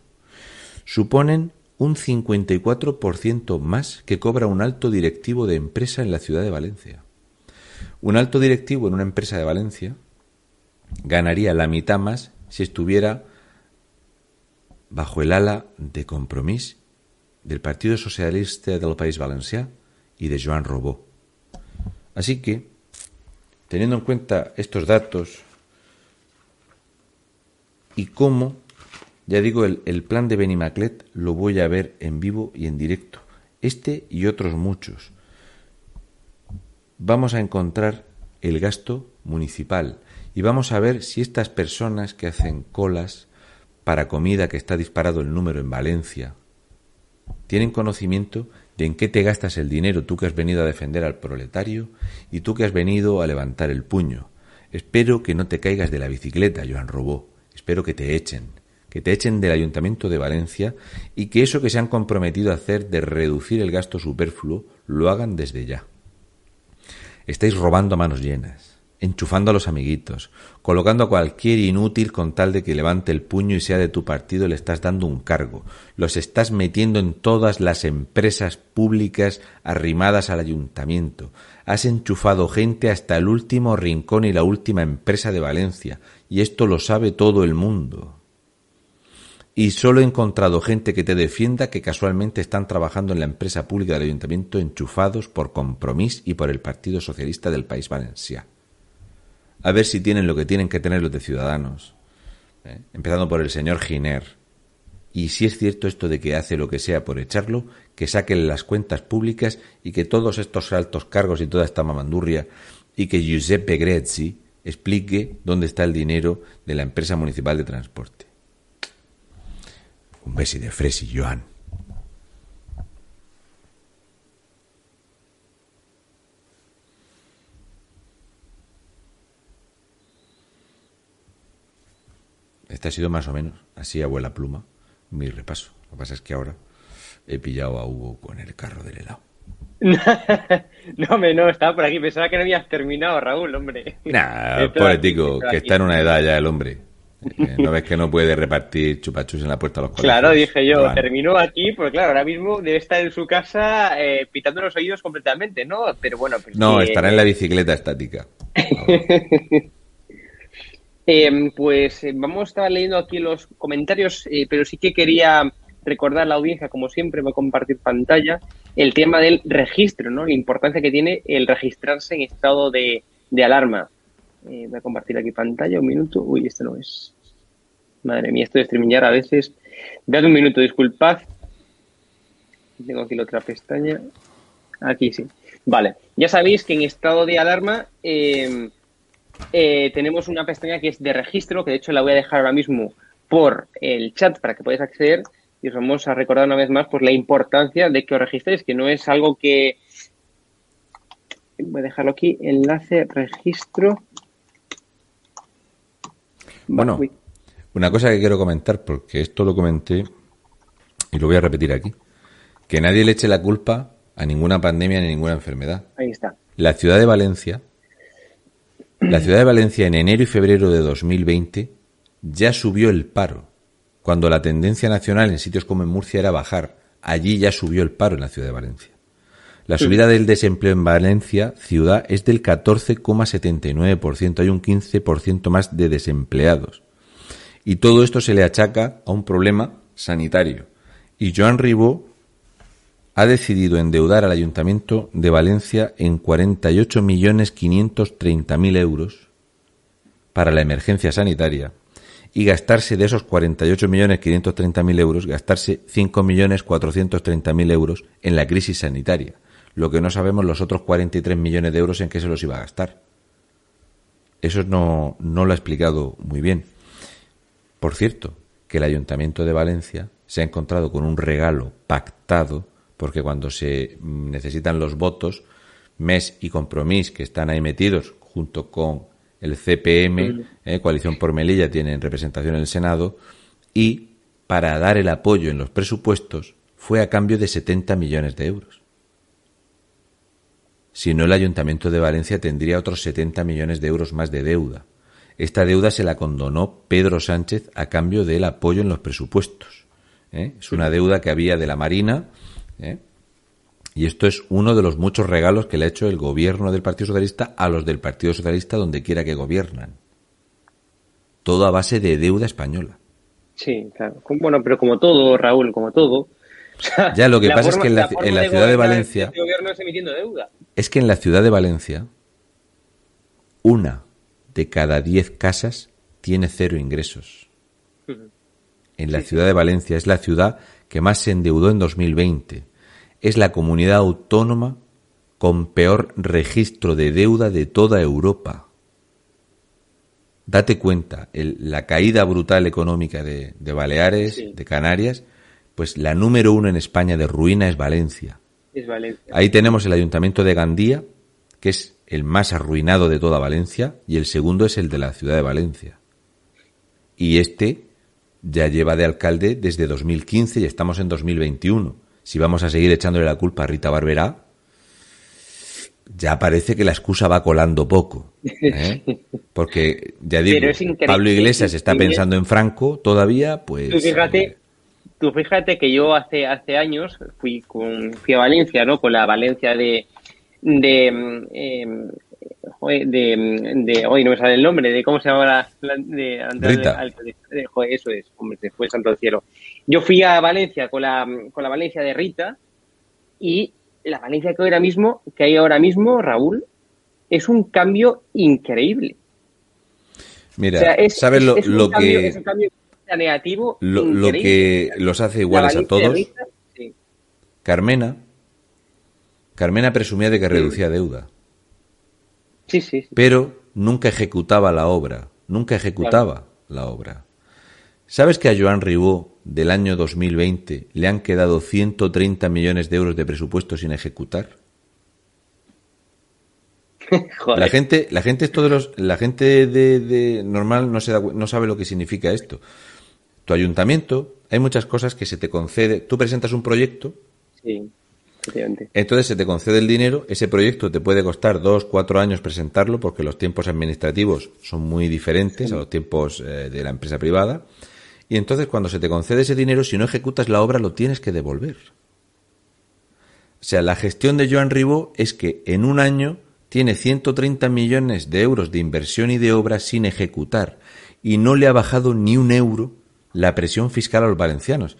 suponen un 54% más que cobra un alto directivo de empresa en la ciudad de Valencia. Un alto directivo en una empresa de Valencia ganaría la mitad más si estuviera bajo el ala de compromiso del Partido Socialista del País Valencià y de Joan Robó. Así que teniendo en cuenta estos datos y cómo, ya digo, el, plan de Benimaclet lo voy a ver en vivo y en directo, este y otros muchos. Vamos a encontrar el gasto municipal y vamos a ver si estas personas que hacen colas para comida que está disparado el número en Valencia tienen conocimiento de en qué te gastas el dinero tú que has venido a defender al proletario y tú que has venido a levantar el puño. Espero que no te caigas de la bicicleta, Joan Robó. Espero que te echen, que te echen del Ayuntamiento de Valencia y que eso que se han comprometido a hacer de reducir el gasto superfluo lo hagan desde ya. Estáis robando a manos llenas enchufando a los amiguitos, colocando a cualquier inútil con tal de que levante el puño y sea de tu partido, le estás dando un cargo, los estás metiendo en todas las empresas públicas arrimadas al ayuntamiento, has enchufado gente hasta el último rincón y la última empresa de Valencia, y esto lo sabe todo el mundo. Y solo he encontrado gente que te defienda que casualmente están trabajando en la empresa pública del ayuntamiento enchufados por compromiso y por el Partido Socialista del País Valenciano a ver si tienen lo que tienen que tener los de Ciudadanos. ¿eh? Empezando por el señor Giner. Y si es cierto esto de que hace lo que sea por echarlo, que saquen las cuentas públicas y que todos estos altos cargos y toda esta mamandurria y que Giuseppe Grezzi explique dónde está el dinero de la empresa municipal de transporte. Un besi de Fresi, Joan. Este ha sido más o menos, así abuela pluma, mi repaso. Lo que pasa es que ahora he pillado a Hugo con el carro del helado. no, hombre, no, estaba por aquí. Pensaba que no habías terminado, Raúl, hombre. Nah, político, que está en una edad ya el hombre. Eh, ¿No ves que no puede repartir chupachus en la puerta de los colegios? Claro, dije yo, terminó aquí, porque claro, ahora mismo debe estar en su casa eh, pitando los oídos completamente, ¿no? Pero bueno, pues No, estará en la bicicleta estática. Eh, pues eh, vamos a estar leyendo aquí los comentarios, eh, pero sí que quería recordar a la audiencia, como siempre, voy a compartir pantalla, el tema del registro, ¿no? La importancia que tiene el registrarse en estado de, alarma. Eh, voy a compartir aquí pantalla, un minuto. Uy, esto no es. Madre mía, esto de streamear a veces. Dad un minuto, disculpad. Tengo aquí la otra pestaña. Aquí sí. Vale, ya sabéis que en estado de alarma eh, eh, tenemos una pestaña que es de registro, que de hecho la voy a dejar ahora mismo por el chat para que podáis acceder y os vamos a recordar una vez más pues la importancia de que os registréis, que no es algo que voy a dejarlo aquí, enlace registro. Bueno, una cosa que quiero comentar, porque esto lo comenté y lo voy a repetir aquí, que nadie le eche la culpa a ninguna pandemia ni ninguna enfermedad. Ahí está. La ciudad de Valencia, la ciudad de Valencia en enero y febrero de 2020 ya subió el paro. Cuando la tendencia nacional en sitios como en Murcia era bajar, allí ya subió el paro en la ciudad de Valencia. La subida del desempleo en Valencia, ciudad, es del 14,79%. Hay un 15% más de desempleados. Y todo esto se le achaca a un problema sanitario. Y Joan Ribó ha decidido endeudar al Ayuntamiento de Valencia en 48.530.000 euros para la emergencia sanitaria y gastarse de esos 48.530.000 euros, gastarse 5.430.000 euros en la crisis sanitaria. Lo que no sabemos los otros 43 millones de euros en qué se los iba a gastar. Eso no, no lo ha explicado muy bien. Por cierto, que el Ayuntamiento de Valencia se ha encontrado con un regalo pactado porque cuando se necesitan los votos, MES y Compromís, que están ahí metidos junto con el CPM, eh, Coalición por Melilla, tienen representación en el Senado, y para dar el apoyo en los presupuestos fue a cambio de 70 millones de euros. Si no, el Ayuntamiento de Valencia tendría otros 70 millones de euros más de deuda. Esta deuda se la condonó Pedro Sánchez a cambio del apoyo en los presupuestos. ¿eh? Es una deuda que había de la Marina, ¿eh? Y esto es uno de los muchos regalos que le ha hecho el gobierno del Partido Socialista a los del Partido Socialista donde quiera que gobiernan. Todo a base de deuda española. Sí, claro. Bueno, pero como todo, Raúl, como todo. ya, lo que pasa es que en la, ciudad de Valencia. Este gobierno es, emitiendo deuda. es que en la ciudad de Valencia, una de cada diez casas tiene cero ingresos. En la ciudad de Valencia es la ciudad que más se endeudó en 2020. Es la comunidad autónoma con peor registro de deuda de toda Europa. Date cuenta, la caída brutal económica de, Baleares, de Canarias, pues la número uno en España de ruina es Valencia. Es Valencia. Ahí tenemos el ayuntamiento de Gandía, que es el más arruinado de toda Valencia, y el segundo es el de la ciudad de Valencia. Y este ya lleva de alcalde desde 2015 y estamos en 2021. Si vamos a seguir echándole la culpa a Rita Barberá, ya parece que la excusa va colando poco. ¿eh? Porque, ya digo, Pablo Iglesias está pensando en Franco todavía, pues... Tú fíjate, eh, tú fíjate que yo hace, hace años fui, con, fui a Valencia, ¿no? Con la Valencia de... de de, de, hoy no me sale el nombre, de cómo se llama la, de, de, joder, eso es, hombre, después santo del cielo. Yo fui a Valencia con la, con la Valencia de Rita y la Valencia que ahora mismo, que hay ahora mismo, Raúl, es un cambio increíble. Mira, ¿sabes lo, lo que es un cambio negativo lo, lo, que los hace iguales a todos? Carmena Carmena presumía de que reducía deuda. Sí, sí, Pero nunca ejecutaba la obra, nunca ejecutaba la obra. ¿Sabes que a Joan Ribó del año 2020 le han quedado 130 millones de euros de presupuesto sin ejecutar? La gente, la gente, todos los, la gente de, normal no, se no sabe lo que significa esto. Tu ayuntamiento, hay muchas cosas que se te concede. Tú presentas un proyecto sí. Entonces se te concede el dinero, ese proyecto te puede costar dos, cuatro años presentarlo porque los tiempos administrativos son muy diferentes a los tiempos eh, de la empresa privada. Y entonces cuando se te concede ese dinero, si no ejecutas la obra, lo tienes que devolver. O sea, la gestión de Joan Ribó es que en un año tiene 130 millones de euros de inversión y de obra sin ejecutar y no le ha bajado ni un euro la presión fiscal a los valencianos.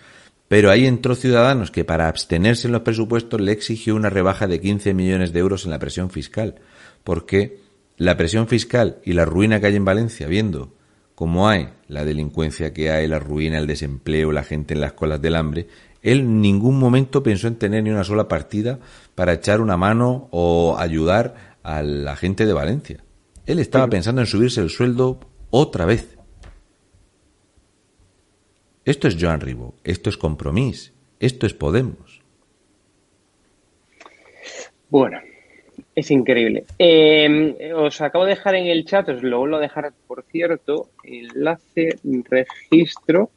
Pero ahí entró Ciudadanos que para abstenerse en los presupuestos le exigió una rebaja de 15 millones de euros en la presión fiscal, porque la presión fiscal y la ruina que hay en Valencia, viendo cómo hay la delincuencia que hay, la ruina, el desempleo, la gente en las colas del hambre, él en ningún momento pensó en tener ni una sola partida para echar una mano o ayudar a la gente de Valencia. Él estaba pensando en subirse el sueldo otra vez. Esto es Joan Ribó, esto es Compromís, esto es Podemos. Bueno, es increíble. Eh, os acabo de dejar en el chat, os lo vuelvo a dejar, por cierto, enlace, registro,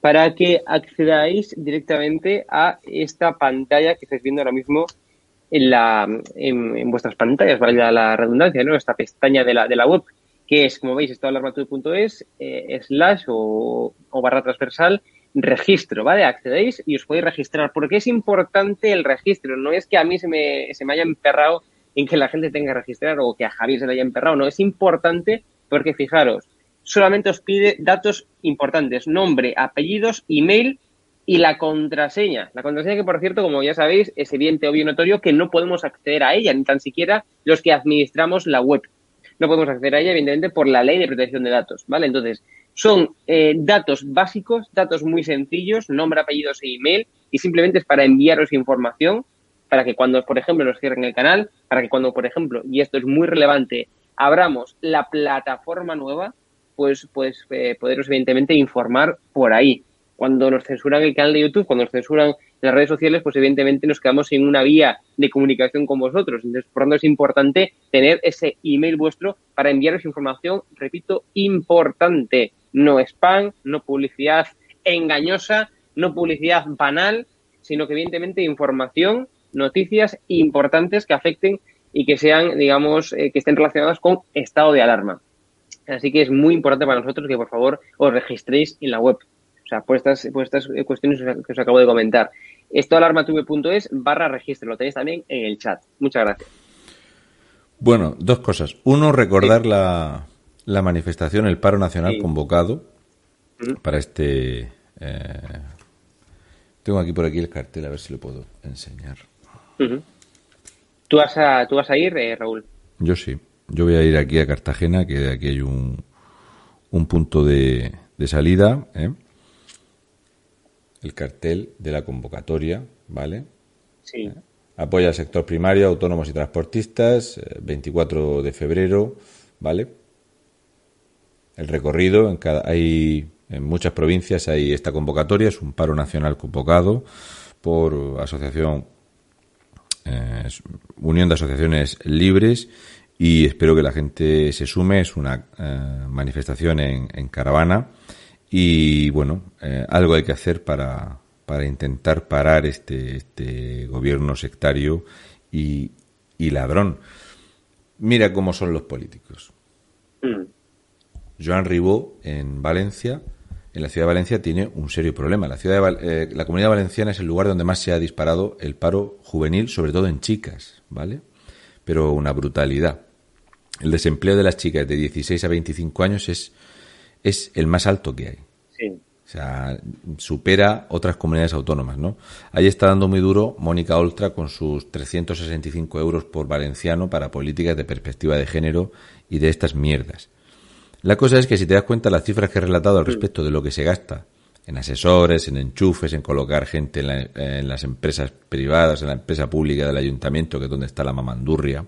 para que accedáis directamente a esta pantalla que estáis viendo ahora mismo en, vuestras pantallas, vaya la redundancia, ¿no? Esta pestaña de la web, que es, como veis, estadoalarmatuve.es, eh, slash o, o barra transversal, registro, ¿vale? Accedéis y os podéis registrar. porque es importante el registro? No es que a mí se me, se me haya emperrado en que la gente tenga que registrar o que a Javier se le haya emperrado. No, es importante porque fijaros, solamente os pide datos importantes, nombre, apellidos, email y la contraseña. La contraseña que, por cierto, como ya sabéis, es evidente, obvio notorio que no podemos acceder a ella, ni tan siquiera los que administramos la web. No podemos acceder a ella, evidentemente, por la ley de protección de datos, ¿vale? Entonces, son eh, datos básicos, datos muy sencillos, nombre, apellidos e email, y simplemente es para enviaros información para que cuando, por ejemplo, nos cierren el canal, para que cuando, por ejemplo, y esto es muy relevante, abramos la plataforma nueva, pues, pues eh, poderos evidentemente informar por ahí. Cuando nos censuran el canal de YouTube, cuando nos censuran las redes sociales, pues evidentemente nos quedamos en una vía de comunicación con vosotros. Entonces, por lo tanto, es importante tener ese email vuestro para enviaros información, repito, importante. No spam, no publicidad engañosa, no publicidad banal, sino que evidentemente información noticias importantes que afecten y que sean, digamos, eh, que estén relacionadas con estado de alarma. Así que es muy importante para nosotros que por favor os registréis en la web. O sea, por estas, por estas cuestiones que os acabo de comentar. Esto alarmatv.es barra registro. Lo tenéis también en el chat. Muchas gracias. Bueno, dos cosas. Uno, recordar la, la, manifestación, el paro nacional convocado para este. Eh, tengo aquí por aquí el cartel, a ver si lo puedo enseñar. ¿Tú, vas a, ¿Tú vas a ir, eh, Raúl? Yo sí. Yo voy a ir aquí a Cartagena, que de aquí hay un, un punto de, de salida. ¿eh? El cartel de la convocatoria, ¿vale? Sí. ¿Eh? Apoya al sector primario, autónomos y transportistas, 24 de febrero, ¿vale? El recorrido, en cada, hay en muchas provincias hay esta convocatoria, es un paro nacional convocado por Asociación eh, Unión de Asociaciones Libres y espero que la gente se sume. Es una eh, manifestación en, caravana y bueno, eh, algo hay que hacer para, para intentar parar este, este gobierno sectario y, y ladrón. Mira cómo son los políticos. Mm. Joan Ribó en Valencia en la ciudad de Valencia tiene un serio problema. La, ciudad de, eh, la comunidad valenciana es el lugar donde más se ha disparado el paro juvenil, sobre todo en chicas, ¿vale? Pero una brutalidad. El desempleo de las chicas de 16 a 25 años es, es el más alto que hay. Sí. O sea, supera otras comunidades autónomas, ¿no? Ahí está dando muy duro Mónica Oltra con sus 365 euros por valenciano para políticas de perspectiva de género y de estas mierdas. La cosa es que si te das cuenta las cifras que he relatado al respecto de lo que se gasta en asesores, en enchufes, en colocar gente en, las empresas privadas, en la empresa pública del ayuntamiento, que es donde está la mamandurria,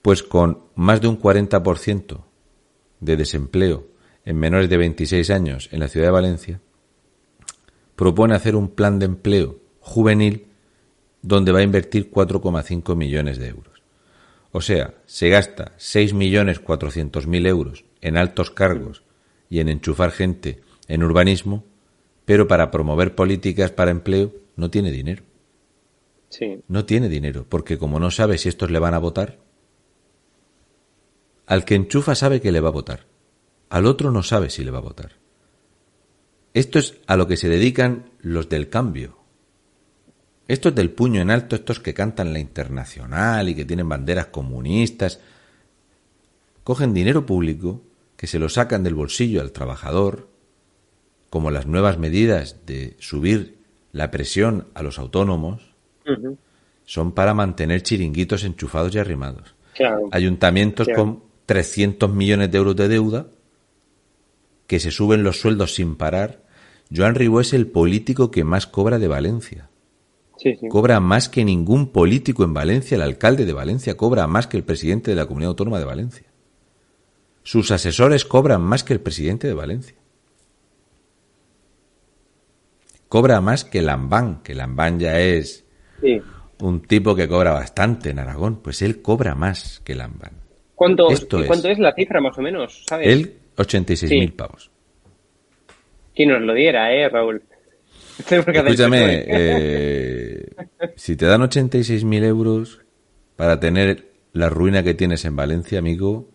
pues con más de un 40% de desempleo en menores de 26 años en la ciudad de Valencia, propone hacer un plan de empleo juvenil donde va a invertir 4,5 millones de euros. O sea, se gasta 6.400.000 euros en altos cargos y en enchufar gente en urbanismo, pero para promover políticas para empleo no tiene dinero. Sí. No tiene dinero, porque como no sabe si estos le van a votar, al que enchufa sabe que le va a votar, al otro no sabe si le va a votar. Esto es a lo que se dedican los del cambio. Estos del puño en alto, estos que cantan la internacional y que tienen banderas comunistas, cogen dinero público que se lo sacan del bolsillo al trabajador, como las nuevas medidas de subir la presión a los autónomos, son para mantener chiringuitos enchufados y arrimados. Ayuntamientos con 300 millones de euros de deuda, que se suben los sueldos sin parar. Joan Ribó es el político que más cobra de Valencia. Cobra más que ningún político en Valencia, el alcalde de Valencia cobra más que el presidente de la Comunidad Autónoma de Valencia. Sus asesores cobran más que el presidente de Valencia. Cobra más que Lambán, que Lambán ya es un tipo que cobra bastante en Aragón. Pues él cobra más que Lambán. ¿Cuánto, ¿cuánto es la cifra más o menos? ¿sabes? Él, 86.000 pavos. ¿Quién nos lo diera, eh, Raúl? Escúchame, eh, si te dan 86.000 euros para tener la ruina que tienes en Valencia, amigo,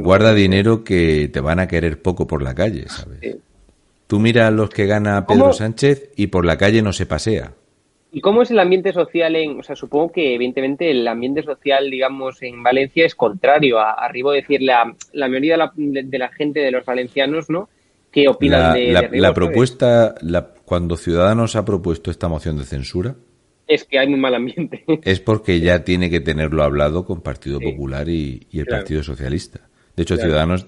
guarda dinero que te van a querer poco por la calle, ¿sabes? Tú mira a los que gana Pedro Sánchez y por la calle no se pasea. ¿Y cómo es el ambiente social en, o sea, supongo que evidentemente el ambiente social, digamos, en Valencia es contrario a, arriba decir la, la mayoría de la, de la, gente de los valencianos, ¿no? ¿Qué opinan de, la, la propuesta, la, cuando Ciudadanos ha propuesto esta moción de censura, es que hay un mal ambiente. Es porque ya tiene que tenerlo hablado con Partido Popular y, el Partido Socialista. De hecho, Ciudadanos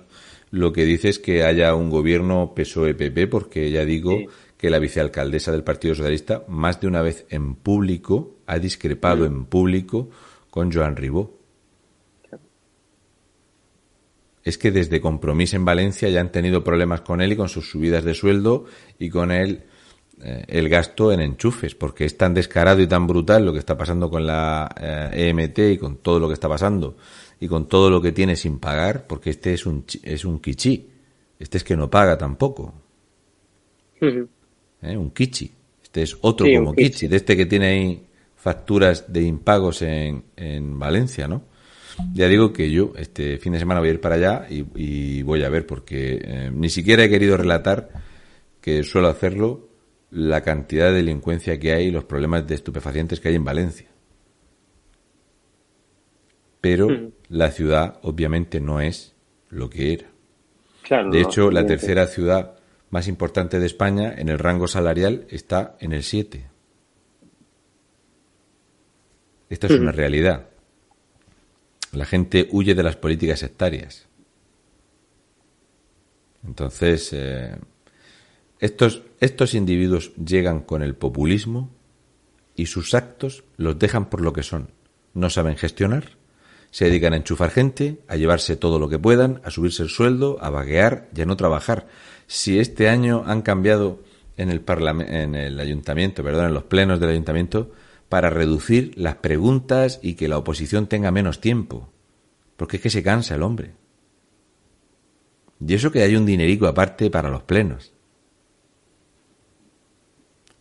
lo que dice es que haya un gobierno PSOE-PP, porque ya digo que la vicealcaldesa del Partido Socialista más de una vez en público ha discrepado en público con Joan Ribó. Es que desde Compromís en Valencia ya han tenido problemas con él y con sus subidas de sueldo y con él eh, el gasto en enchufes, porque es tan descarado y tan brutal lo que está pasando con la EMT eh, e y con todo lo que está pasando y con todo lo que tiene sin pagar, porque este es un, es un kichi. Este es que no paga tampoco. ¿Eh? Un kichi. Este es otro como kichi. de este que tiene ahí facturas de impagos en, en Valencia, ¿no? Ya digo que yo este fin de semana voy a ir para allá y, voy a ver, porque ni siquiera he querido relatar que suelo hacerlo la cantidad de delincuencia que hay y los problemas de estupefacientes que hay en Valencia. Pero hmm. la ciudad obviamente no es lo que era. de hecho, la tercera ciudad más importante de España en el rango salarial está en el 7. Esta es una realidad. La gente huye de las políticas sectarias. Entonces, eh, estos, estos individuos llegan con el populismo y sus actos los dejan por lo que son. No saben gestionar, se dedican a enchufar gente, a llevarse todo lo que puedan, a subirse el sueldo, a vaguear y a no trabajar. Si este año han cambiado en el, en el ayuntamiento, perdón, en los plenos del ayuntamiento, para reducir las preguntas y que la oposición tenga menos tiempo. Porque es que se cansa el hombre. Y eso que hay un dinerico aparte para los plenos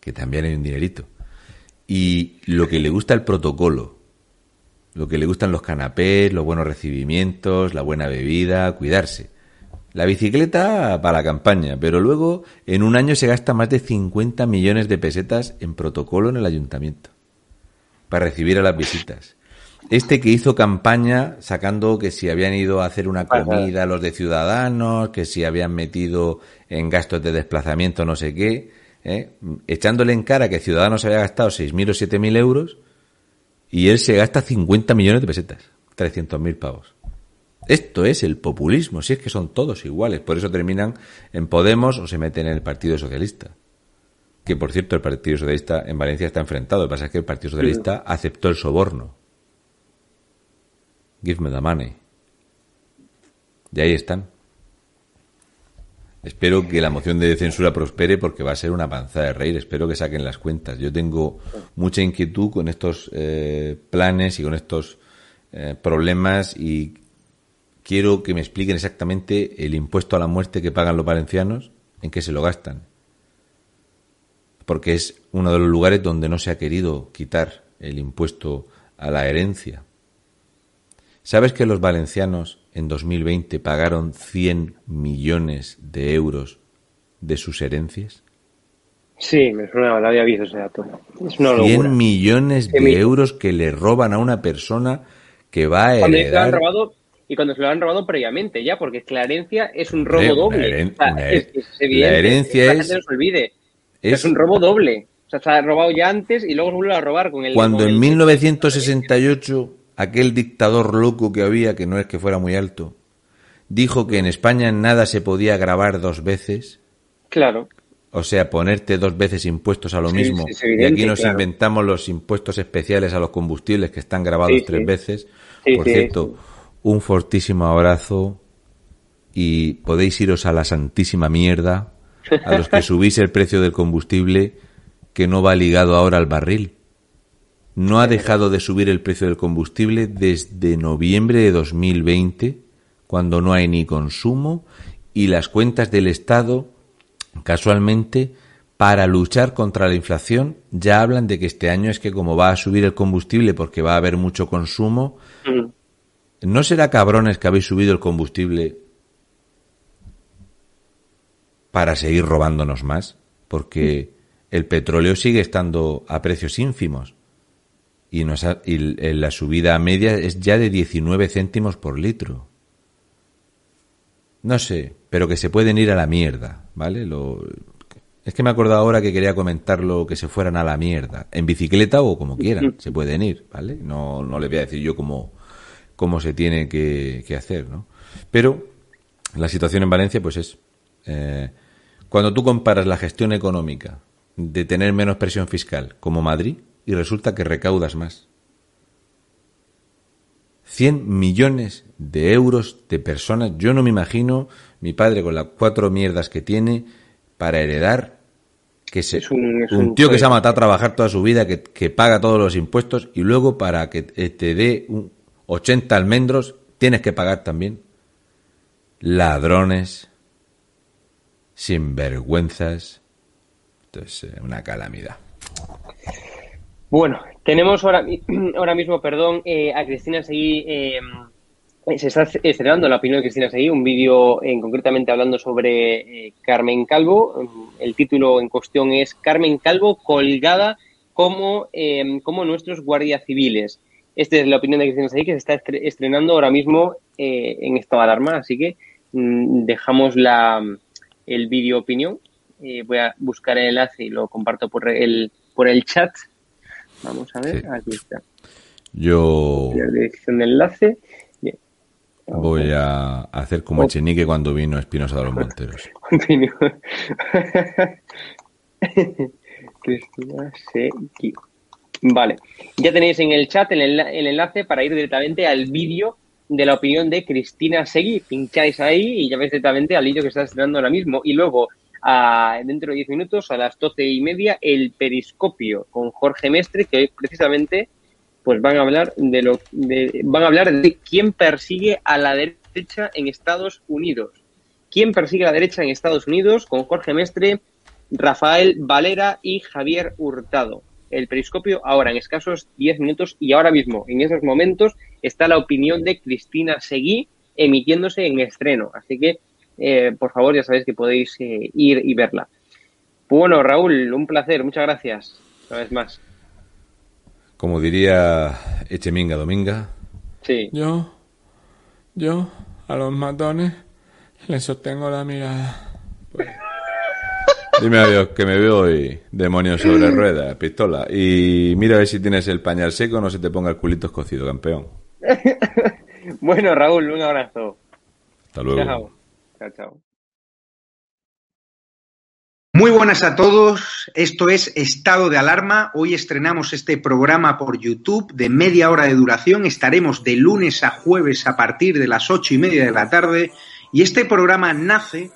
que también hay un dinerito. Y lo que le gusta el protocolo, lo que le gustan los canapés, los buenos recibimientos, la buena bebida, cuidarse. La bicicleta para la campaña, pero luego en un año se gasta más de 50 millones de pesetas en protocolo en el ayuntamiento para recibir a las visitas. Este que hizo campaña sacando que si habían ido a hacer una comida los de Ciudadanos, que si habían metido en gastos de desplazamiento no sé qué, ¿eh? echándole en cara que Ciudadanos había gastado 6.000 o 7.000 euros y él se gasta 50 millones de pesetas, 300.000 pavos. Esto es el populismo, si es que son todos iguales, por eso terminan en Podemos o se meten en el Partido Socialista. Que por cierto, el Partido Socialista en Valencia está enfrentado, lo que pasa es que el Partido Socialista aceptó el soborno. Give me the money. Y ahí están. Espero que la moción de censura prospere porque va a ser una panzada de reír. Espero que saquen las cuentas. Yo tengo mucha inquietud con estos eh, planes y con estos eh, problemas y quiero que me expliquen exactamente el impuesto a la muerte que pagan los valencianos, en qué se lo gastan. Porque es uno de los lugares donde no se ha querido quitar el impuesto a la herencia. ¿Sabes que los valencianos en 2020 pagaron 100 millones de euros de sus herencias? Sí, me suena, lo había visto ese dato. Es 100 millones de euros que le roban a una persona que va a heredar... Robado, y cuando se lo han robado previamente ya, porque la herencia es un robo doble. es, la herencia es... olvide. Es, un robo doble. O sea, se ha robado ya antes y luego se vuelve a robar con el... Cuando en 1968 aquel dictador loco que había, que no es que fuera muy alto, dijo que en España nada se podía grabar dos veces. Claro. O sea, ponerte dos veces impuestos a lo mismo. y aquí nos inventamos los impuestos especiales a los combustibles que están grabados tres veces. Por cierto, un fortísimo abrazo y podéis iros a la santísima mierda a los que subís el precio del combustible que no va ligado ahora al barril. No ha dejado de subir el precio del combustible desde noviembre de 2020, cuando no hay ni consumo, y las cuentas del Estado, casualmente, para luchar contra la inflación, ya hablan de que este año es que como va a subir el combustible porque va a haber mucho consumo, mm. ¿No será cabrones que habéis subido el combustible para seguir robándonos más? Porque el petróleo sigue estando a precios ínfimos y, nos la subida media es ya de 19 céntimos por litro. No sé, pero que se pueden ir a la mierda, ¿vale? Lo, es que me he acordado ahora que quería comentarlo que se fueran a la mierda, en bicicleta o como quieran, se pueden ir, ¿vale? No, no le voy a decir yo cómo, cómo se tiene que, hacer, ¿no? Pero la situación en Valencia, pues es, eh, cuando tú comparas la gestión económica de tener menos presión fiscal como Madrid, y resulta que recaudas más. 100 millones de euros de personas. Yo no me imagino mi padre con las cuatro mierdas que tiene para heredar que se, un, tío que se ha matado a trabajar toda su vida, que, que, paga todos los impuestos y luego para que te dé un, 80 almendros, tienes que pagar también. Ladrones, sinvergüenzas. Entonces, eh, una calamidad. Bueno, tenemos ahora, ahora mismo, perdón, eh, a Cristina Seguí. Eh, se está estrenando la opinión de Cristina Seguí, un vídeo en, concretamente hablando sobre Carmen Calvo. El título en cuestión es Carmen Calvo colgada como, como nuestros guardias civiles. Esta es la opinión de Cristina Seguí, que se está estrenando ahora mismo eh, en estado de alarma, así que mm, dejamos la, el vídeo opinión. Eh, voy a buscar el enlace y lo comparto por el, por el chat. Vamos a ver, aquí está. Yo. La dirección de enlace. Voy a hacer como Echenique cuando vino Espinosa de los Monteros. Cristina Seguí. Vale, ya tenéis en el chat el, enlace para ir directamente al vídeo de la opinión de Cristina Seguí. Pincháis ahí y ya veis directamente al vídeo que está estrenando ahora mismo. Y luego, dentro de 10 minutos, a las doce y media, el periscopio con Jorge Mestre, que precisamente pues van a hablar de lo de, van a hablar de quién persigue a la derecha en Estados Unidos. ¿Quién persigue a la derecha en Estados Unidos? Con Jorge Mestre, Rafael Valera y Javier Hurtado el periscopio ahora en escasos 10 minutos y ahora mismo, en esos momentos, está la opinión de Cristina Seguí emitiéndose en estreno. Así que, eh, por favor, ya sabéis que podéis eh, ir y verla. Bueno, Raúl, un placer, muchas gracias. Una vez más. Como diría Echeminga Dominga. Sí. Yo, yo, a los matones les sostengo la mirada. Pues, Dime adiós, que me veo hoy. Demonio sobre ruedas, pistola. Y mira a ver si tienes el pañal seco, no se te ponga el culito escocido, campeón. bueno, Raúl, un abrazo. Hasta luego. Chao. Chao, chao. Muy buenas a todos, esto es Estado de Alarma. Hoy estrenamos este programa por YouTube de media hora de duración. Estaremos de lunes a jueves a partir de las ocho y media de la tarde. Y este programa nace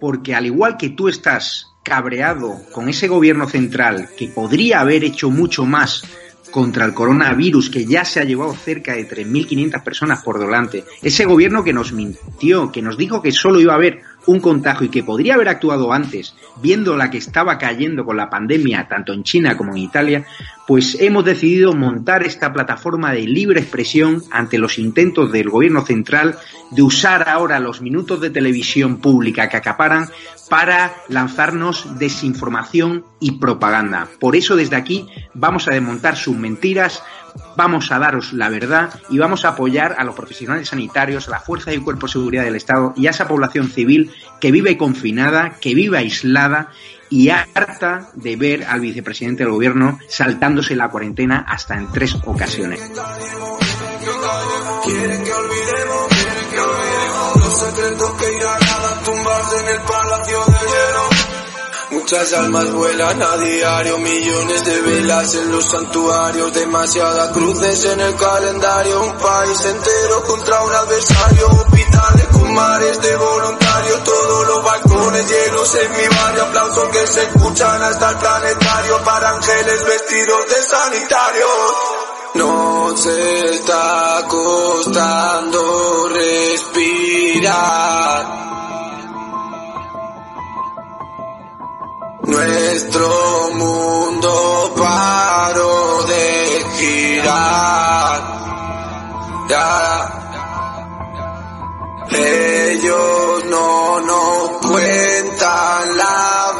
porque al igual que tú estás cabreado con ese gobierno central que podría haber hecho mucho más contra el coronavirus que ya se ha llevado cerca de 3.500 personas por delante, ese gobierno que nos mintió, que nos dijo que solo iba a haber un contagio y que podría haber actuado antes, viendo la que estaba cayendo con la pandemia tanto en China como en Italia, pues hemos decidido montar esta plataforma de libre expresión ante los intentos del gobierno central de usar ahora los minutos de televisión pública que acaparan para lanzarnos desinformación y propaganda. Por eso desde aquí vamos a desmontar sus mentiras, vamos a daros la verdad y vamos a apoyar a los profesionales sanitarios, a la fuerza y cuerpo de seguridad del Estado y a esa población civil que vive confinada, que vive aislada y harta de ver al vicepresidente del gobierno saltándose la cuarentena hasta en tres ocasiones. Muchas almas vuelan a diario, millones de velas en los santuarios, demasiadas cruces en el calendario, un país entero contra un adversario, hospitales con mares de voluntarios, todos los balcones llenos en mi barrio, aplausos que se escuchan hasta el planetario para ángeles vestidos de sanitarios. Nos está costando respirar. Nuestro mundo paró de girar. Ellos no nos cuentan la